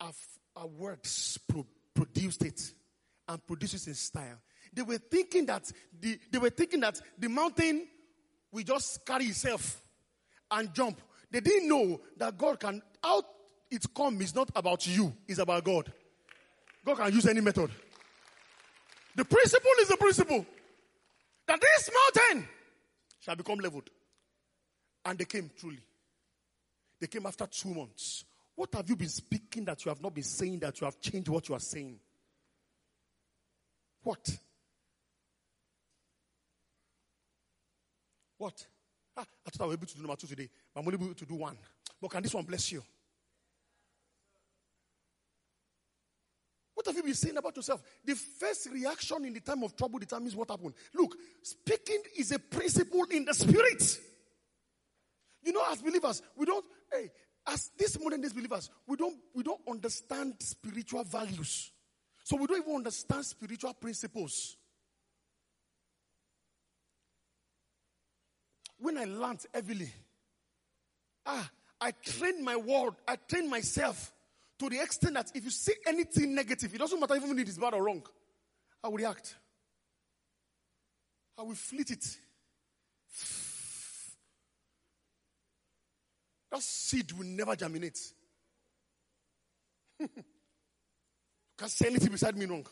our, our words pro- produced it and produces in style. They were thinking that the, they were thinking that the mountain will just carry itself and jump. They didn't know that God can out it come is not about you, it's about God. God can use any method. The principle is the principle that this mountain shall become leveled. And they came truly. They came after two months. What have you been speaking that you have not been saying that you have changed what you are saying? What? What? Ah, I thought I was able to do number two today, but I'm only able to do one. But can this one bless you? What have you been saying about yourself? The first reaction in the time of trouble determines what happened. Look, speaking is a principle in the spirit. You know, as believers, we don't, hey, as these modern days believers, we don't, we don't understand spiritual values. So we don't even understand spiritual principles. When I learned heavily, ah, I trained my word, I trained myself to the extent that if you say anything negative, it doesn't matter even if it is bad or wrong, I will react. I will flit it. That seed will never germinate. you can't say anything beside me wrong.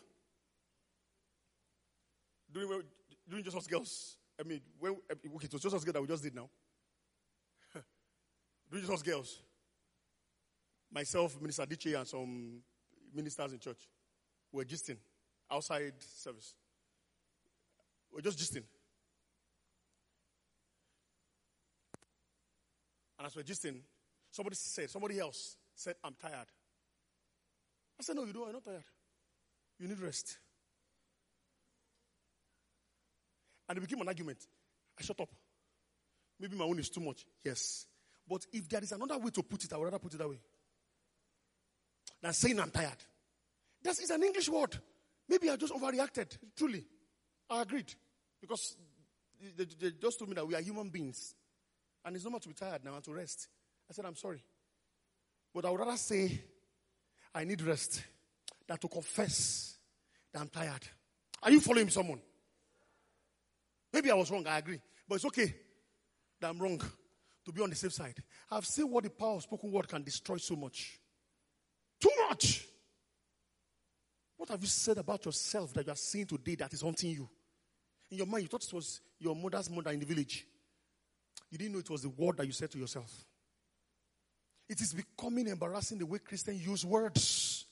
During, during just us girls, I mean, when, eh, okay, it was just us girls that we just did now. during just us girls, myself, Minister Diche, and some ministers in church were gisting outside service. We're just gisting. And as we're gisting, somebody said, somebody else said, I'm tired. I said, No, you don't. You're not tired. You need rest. And it became an argument. I shut up. Maybe my own is too much. Yes. But if there is another way to put it, I would rather put it that way. Than saying I'm tired. That is an English word. Maybe I just overreacted. Truly. I agreed. Because they, they just told me that we are human beings. And it's normal to be tired now and to rest. I said, I'm sorry. But I would rather say, I need rest than to confess that I'm tired. Are you following someone? Maybe I was wrong, I agree. But it's okay that I'm wrong to be on the safe side. I've seen what the power of spoken word can destroy so much. Too much. What have you said about yourself that you are seeing today that is haunting you? In your mind, you thought it was your mother's mother in the village. You didn't know it was the word that you said to yourself. It is becoming embarrassing the way Christians use words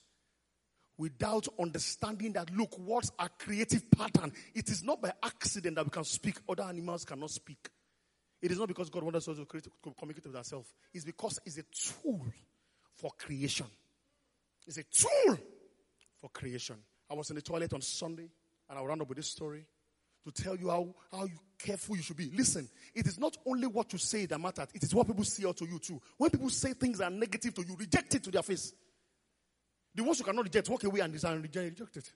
without understanding that, look, words are creative pattern. It is not by accident that we can speak. Other animals cannot speak. It is not because God wants us to, create, communicate with ourselves. It's because it's a tool for creation. It's a tool for creation. I was in the toilet on Sunday, and I'll round up with this story to tell you how, how careful you should be. Listen, it is not only what you say that matters, it is what people say out to you too. When people say things that are negative to you, reject it to their face. The ones you cannot reject, walk away and reject, reject it.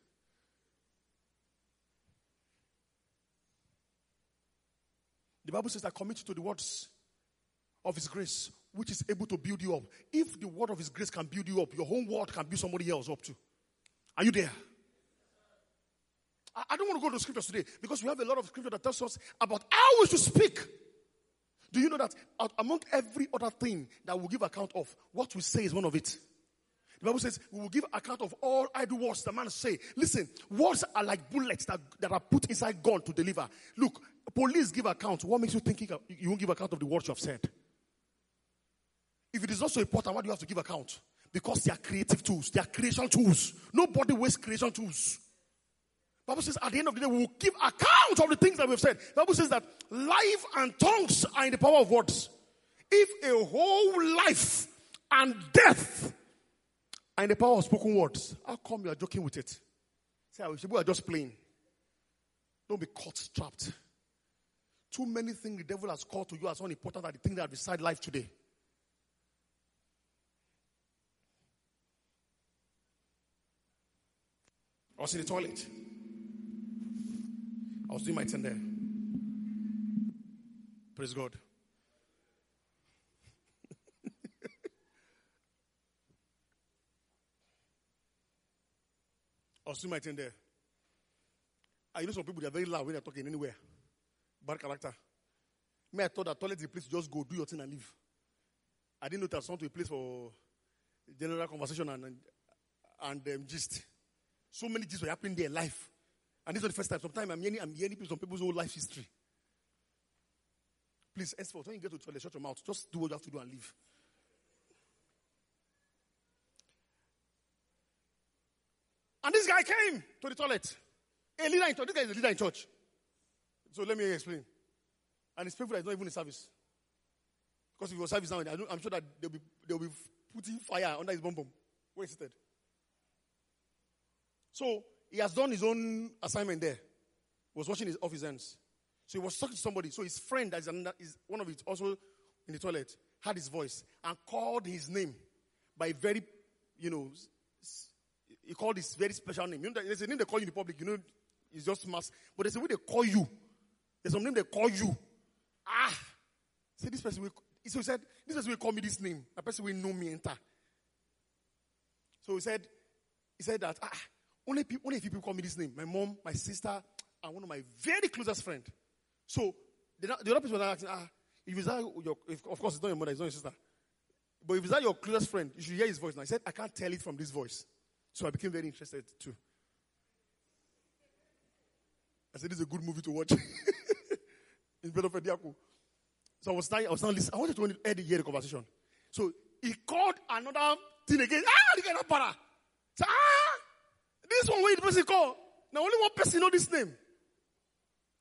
The Bible says that commit to the words of His grace, which is able to build you up. If the word of His grace can build you up, your whole world can build somebody else up too. Are you there? I, don't want to go to scriptures today because we have a lot of scripture that tells us about how we should speak. Do you know that among every other thing that we'll give account of, what we say is one of it? The Bible says we will give account of all idle words the man say. Listen, words are like bullets that, that are put inside gun to deliver. Look, police give account. What makes you think you you won't give account of the words you have said? If it is not so important, why do you have to give account? Because they are creative tools, they are creation tools. Nobody wastes creation tools. Bible says at the end of the day, we will give account of the things that we've said. Bible says that life and tongues are in the power of words. If a whole life and death are in the power of spoken words, how come you are joking with it? Say, "Oh, we are just playing. Don't be caught trapped. Too many things the devil has called to you as unimportant are the things that decide life today. I was in the toilet. I was doing my thing there. Praise God. I was doing my thing there. I know some people they are very loud when they're talking anywhere. Bad character. Me, I thought that toilet is a place to just go, do your thing and leave. I didn't know that some to a place for general conversation and and, and um, gist. So many things were happening there live. And this is the first time. Sometimes I'm hearing, I'm hearing some people's whole life history. Please, henceforth, when you get to the toilet, shut your mouth. Just do what you have to do and leave. And this guy came to the toilet. A leader in church. This guy is a leader in church. So let me explain. And it's painful that it's not even in service. Because if was service now, I'm sure that they'll be, they'll be putting fire under his bum bum. Where is it? So he has done his own assignment there. He Was washing his off his hands. So he was talking to somebody. So his friend, that is, one of it, also in the toilet, had his voice and called his name by very, you know, he called his very special name. You know, there's a name they call you in the public. You know, it's just mass. But there's a way they call you. There's some name they call you. Ah, say this person will. So he said, this person will call me this name. A person will know me enter. So he said, he said that ah, only people, only a few people call me this name. My mom, my sister, and one of my very closest friend. So the, the other person was asking, ah, if is that your, if, of course it's not your mother, it's not your sister. But if is that your closest friend, you should hear his voice. And I said, I can't tell it from this voice. So I became very interested too. I said, this is a good movie to watch. bed of a diaco. So I was now, I was now listening. I wanted to the, hear the conversation. So he called another thing again. Ah, the guy not para. Say, ah, this one where the person call. Now only one person know this name.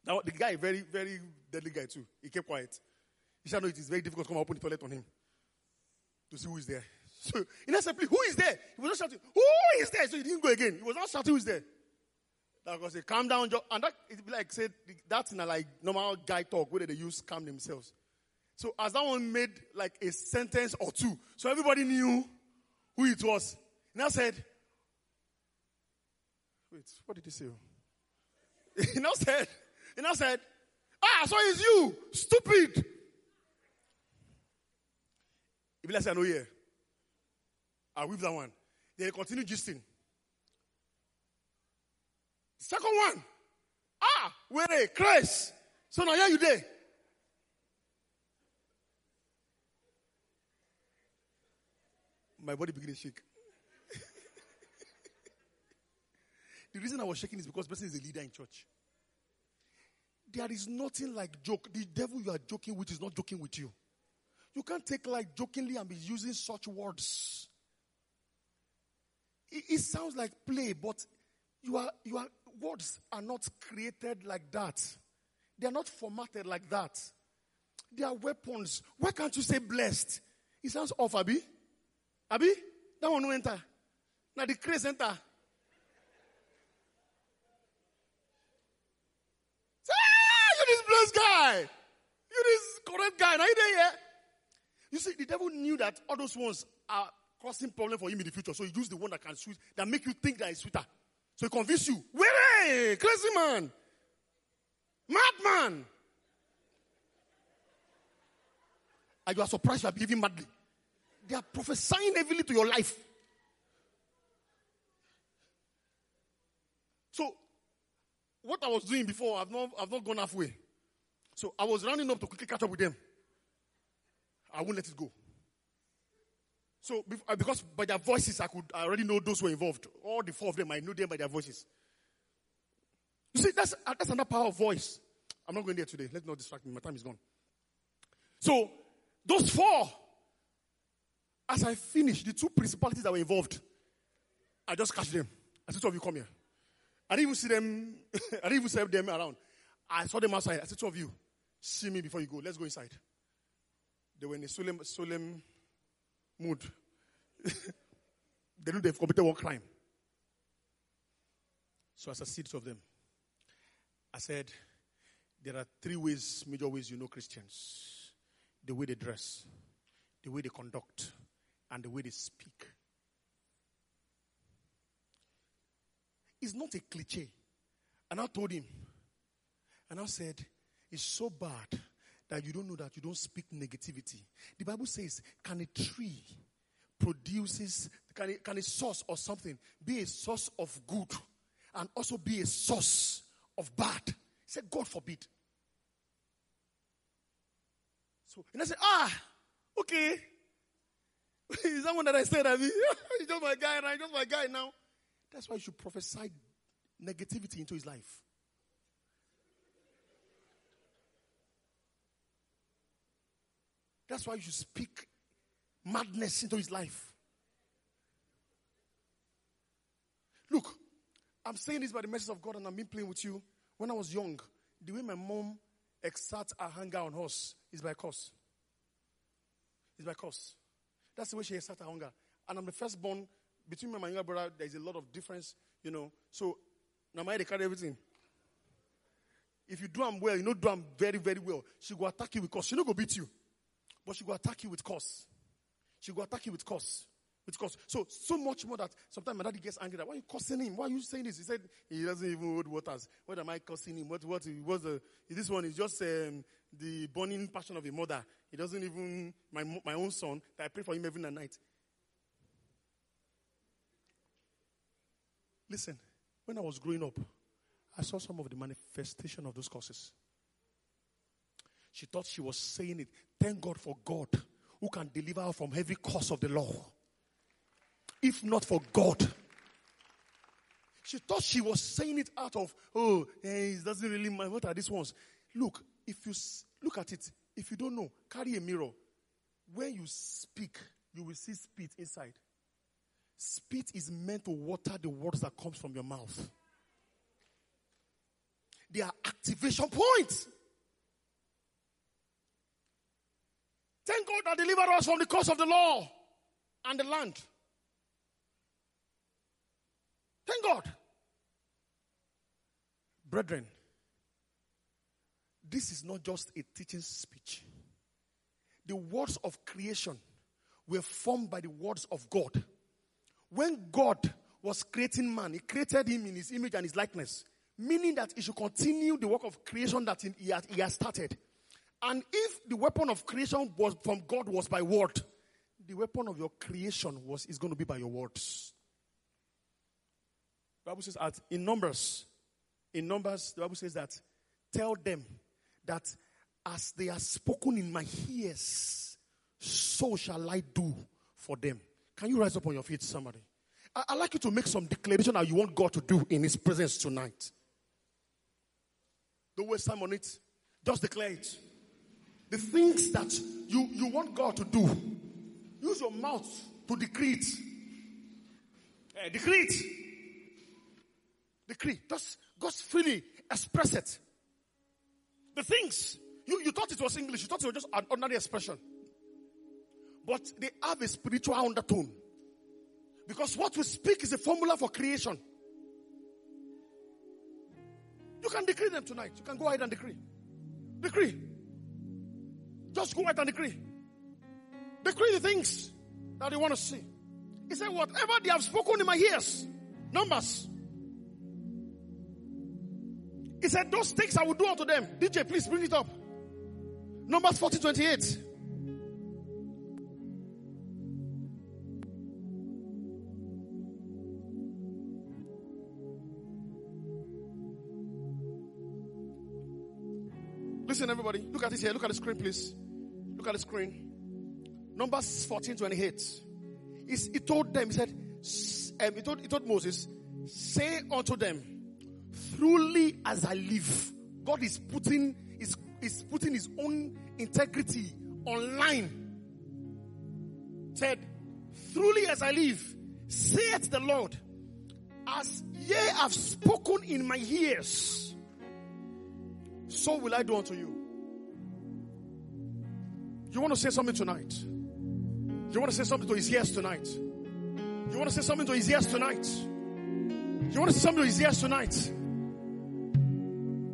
Now the guy, very, very deadly guy too. He kept quiet. He shall know it is very difficult to come and open the toilet on him. To see who is there. So in that simply, who is there? He was not shouting, who is there? So he didn't go again. He was not shouting, who is there? That was say, calm down, Joe. And that it be like said that's in a like normal guy talk where they use calm themselves. So as that one made like a sentence or two, so everybody knew who it was. And I said, Wait, what did he say? he now said, he now said, Ah, so it's you, stupid. If I say I know here, I whip that one. Then continue gisting. Second one. Ah, where Chris. So now here you there. My body began to shake. The reason I was shaking is because person is a leader in church. There is nothing like joke. The devil you are joking with is not joking with you. You can't take like jokingly and be using such words. It, it sounds like play, but you are, you are, words are not created like that. They are not formatted like that. They are weapons. Why can't you say blessed? It sounds off, Abby. Abby? That one no enter. Now the craze enter. Say, ah, you this guy. You this correct guy. Now you there, yeah? You see, the devil knew that all those ones are causing problem for him in the future. So he used the one that can sweet, that make you think that is sweeter. So he convince you. Where? Crazy man. Madman. And you are surprised you are behaving madly. They are prophesying heavily to your life. So, what I was doing before, I've not, I've not gone halfway. So I was running up to quickly catch up with them. I won't let it go. So uh, because by their voices, I could I already know those who were involved. All the four of them, I knew them by their voices. You see, that's uh, that's another power of voice. I'm not going there today. Let's not distract me. My time is gone. So those four, as I finished, the two principalities that were involved, I just catch them. I said, two of you come here. I didn't even see them, I didn't even see them around. I saw them outside. I said, two of you, see me before you go. Let's go inside. They were in a solemn, solemn mood. they knew they've committed one crime. So I see two of them, I said, there are three ways, major ways you know Christians. The way they dress, the way they conduct, and the way they speak. It's not a cliche. And I told him, and I said, it's so bad that you don't know that you don't speak negativity. The Bible says, can a tree produces, can a, can a source or something be a source of good and also be a source of bad? He said, God forbid. So, and I said, ah, okay. Is that one that I said? I mean, he's just my guy, right? Just my guy now. That's why you should prophesy negativity into his life. That's why you should speak madness into his life. Look, I'm saying this by the message of God and I've been playing with you. When I was young, the way my mom exerts her hunger on us is by curse. It's by curse. That's the way she exerts her hunger. And I'm the firstborn. Between me and my younger brother, there's a lot of difference, you know. So, now my they carry everything. If you do them well, you know, do them very, very well. She go attack you because. She not go beat you. But she go attack you with curse. She go attack you with curse. With curse. So, so much more that sometimes my daddy gets angry that, why are you cursing him? Why are you saying this? He said, he doesn't even hold waters. What am I cursing him? What, what, what's the, this one is just um, the burning passion of a mother. He doesn't even, my, my own son, that I pray for him every night. Listen, when I was growing up, I saw some of the manifestation of those curses. She thought she was saying it. Thank God for God who can deliver her from every curse of the law. If not for God. She thought she was saying it out of, oh, eh, it doesn't really matter. What are these ones? Look, if you look at it, if you don't know, carry a mirror. When you speak, you will see spit inside. Spit is meant to water the words that comes from your mouth. They are activation points. Thank God that delivered us from the curse of the law and the land. Thank God. Brethren, this is not just a teaching speech. The words of creation were formed by the words of God. When God was creating man, He created him in His image and His likeness, meaning that He should continue the work of creation that He had, started. And if the weapon of creation was from God was by word, the weapon of your creation was is going to be by your words. The Bible says at, in Numbers, in Numbers, the Bible says that tell them that as they are spoken in my ears, so shall I do for them. Can you rise up on your feet, somebody? I, I'd like you to make some declaration that you want God to do in His presence tonight. Don't waste time on it. Just declare it. The things that you, you want God to do, use your mouth to decree it. Eh, decree it. Decree. Just, just freely express it. The things, you, you thought it was English, you thought it was just an ordinary expression. But they have a spiritual undertone. Because what we speak is a formula for creation. You can decree them tonight. You can go ahead and decree. Decree. Just go ahead and decree. Decree the things that you want to see. He said, Whatever they have spoken in my ears, numbers. He said, Those things I will do unto them. DJ, please bring it up. Numbers 40 28. Listen, everybody. Look at this here. Look at the screen, please. At the screen. Numbers 14 28. He's, he told them, he said, um, he, told, he told Moses, say unto them, truly as I live. God is putting, is, is putting his own integrity online. Said, truly as I live, saith the Lord, as ye have spoken in my ears, so will I do unto you. You want to say something tonight? You want to say something to his ears tonight? You want to say something to his ears tonight? You want to say something to his ears tonight?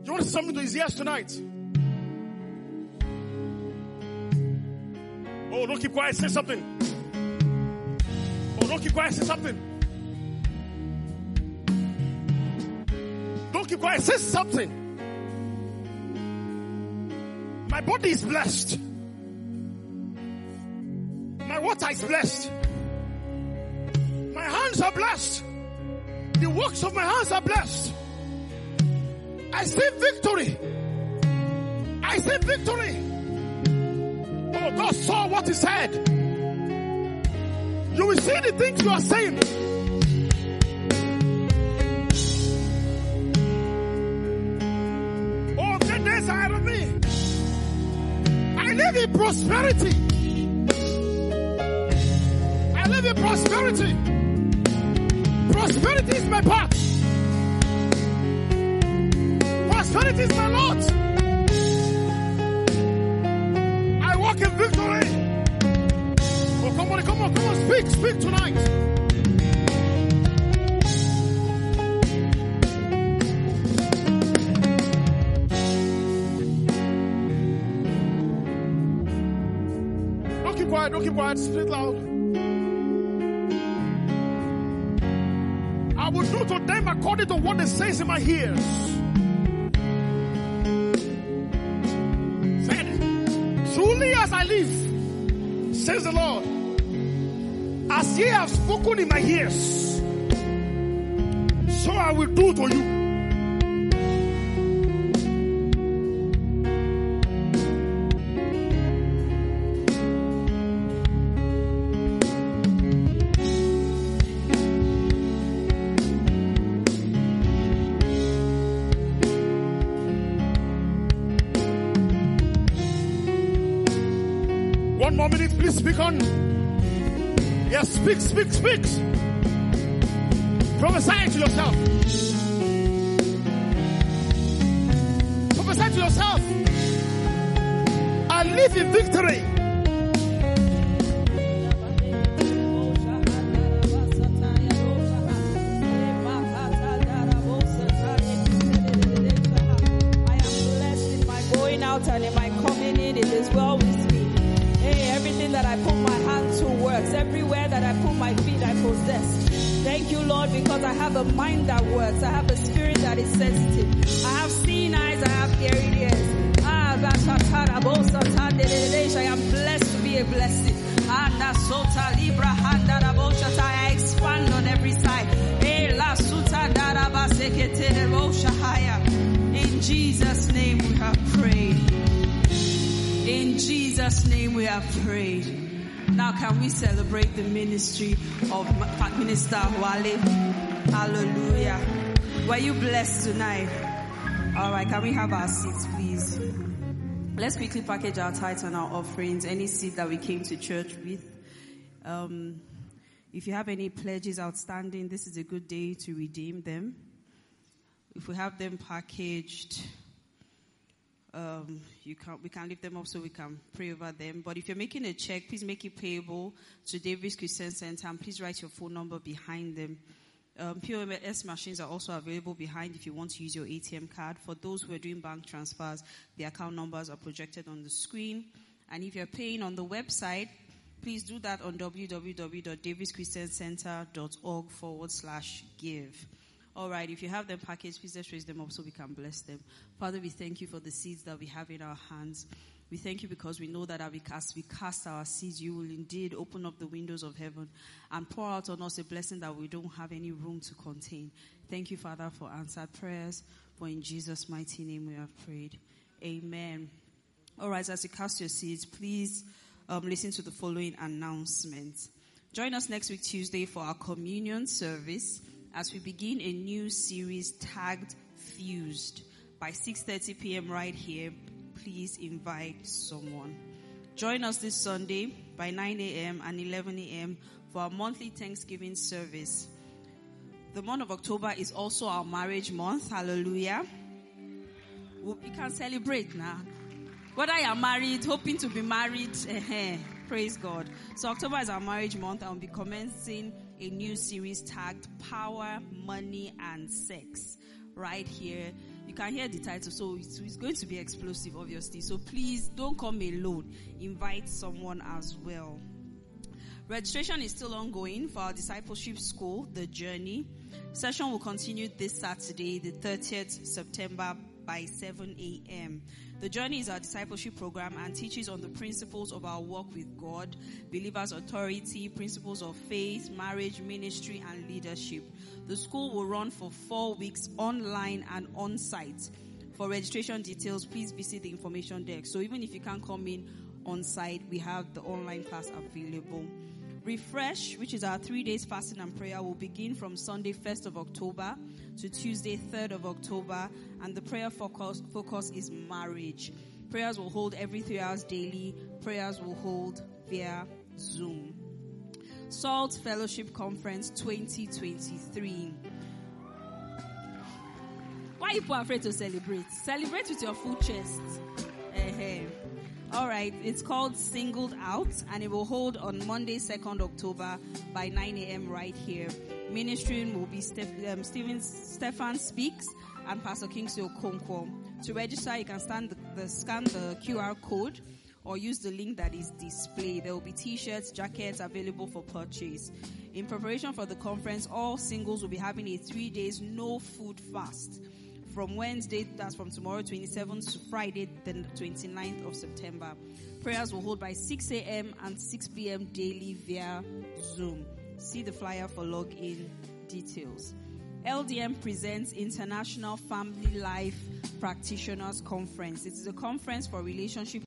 You want to say something to his ears tonight? Oh, don't keep quiet, say something. Oh, don't keep quiet, say something. Don't keep quiet, say something. My body is blessed. Water is blessed. My hands are blessed. The works of my hands are blessed. I see victory. I see victory. Oh, God saw what he said. You will see the things you are saying. Oh, the days ahead of me. I live in prosperity. Prosperity. Prosperity is my path. Prosperity is my lot. I walk in victory. Oh, come on, come on, come on, speak, speak tonight. Don't keep quiet, don't keep quiet, speak loud. According to what it says in my ears. Said, truly as I live, says the Lord, as ye have spoken in my ears, so I will do to you. Speak on. Yes, speak, speak, speak. Prophesy to yourself. Prophesy to yourself. I live in victory. Wale? Hallelujah. Were you blessed tonight? Alright, can we have our seats please? Let's quickly package our tithes and our offerings, any seed that we came to church with. Um, if you have any pledges outstanding, this is a good day to redeem them. If we have them packaged, um, you can we can leave them up so we can pray over them. But if you're making a check, please make it payable to David's Christian Center and please write your phone number behind them. Um, POS machines are also available behind if you want to use your ATM card. For those who are doing bank transfers, the account numbers are projected on the screen. And if you're paying on the website, please do that on www.davischristiancenter.org forward slash give. All right, if you have them packaged, please just raise them up so we can bless them. Father, we thank you for the seeds that we have in our hands. We thank you because we know that as we cast, our seeds, you will indeed open up the windows of heaven and pour out on us a blessing that we don't have any room to contain. Thank you, Father, for answered prayers. For in Jesus' mighty name we have prayed. Amen. All right, as you cast your seats, please um, listen to the following announcement. Join us next week, Tuesday, for our communion service as we begin a new series tagged Fused. By 6.30 p.m. right here, please invite someone. Join us this Sunday by 9 a.m. and 11 a.m. for our monthly Thanksgiving service. The month of October is also our marriage month. Hallelujah. We can celebrate now. Whether you are married, hoping to be married, eh, praise God. So October is our marriage month. I'll be commencing a new series tagged Power, Money, and Sex right here. You can hear the title, so it's, it's going to be explosive, obviously. So please don't come alone. Invite someone as well. Registration is still ongoing for our discipleship school, The Journey. Session will continue this Saturday, the 30th September by 7 a.m. The Journey is our discipleship program and teaches on the principles of our walk with God, believers' authority, principles of faith, marriage, ministry, and leadership. The school will run for four weeks online and on site. For registration details, please visit the information desk. So even if you can't come in on site, we have the online class available. Refresh, which is our three days fasting and prayer, will begin from Sunday, 1st of October to Tuesday, 3rd of October, and the prayer focus, focus is marriage. Prayers will hold every three hours daily. Prayers will hold via Zoom. Salt Fellowship Conference 2023. Why are people afraid to celebrate? Celebrate with your full chest. Eh-heh. All right, it's called Singled Out, and it will hold on Monday, 2nd October by 9 a.m. right here. Ministering will be Steph- um, Stephen, Stephan Speaks and Pastor Kingsley Okonkwo. To register, you can the, the, scan the QR code or use the link that is displayed. There will be t-shirts, jackets available for purchase. In preparation for the conference, all singles will be having a three days no food fast from Wednesday, that's from tomorrow 27th to Friday, the 29th of September. Prayers will hold by 6 a.m. and 6 p.m. daily via Zoom. See the flyer for login details. LDM presents International Family Life Practitioners Conference. It is a conference for relationship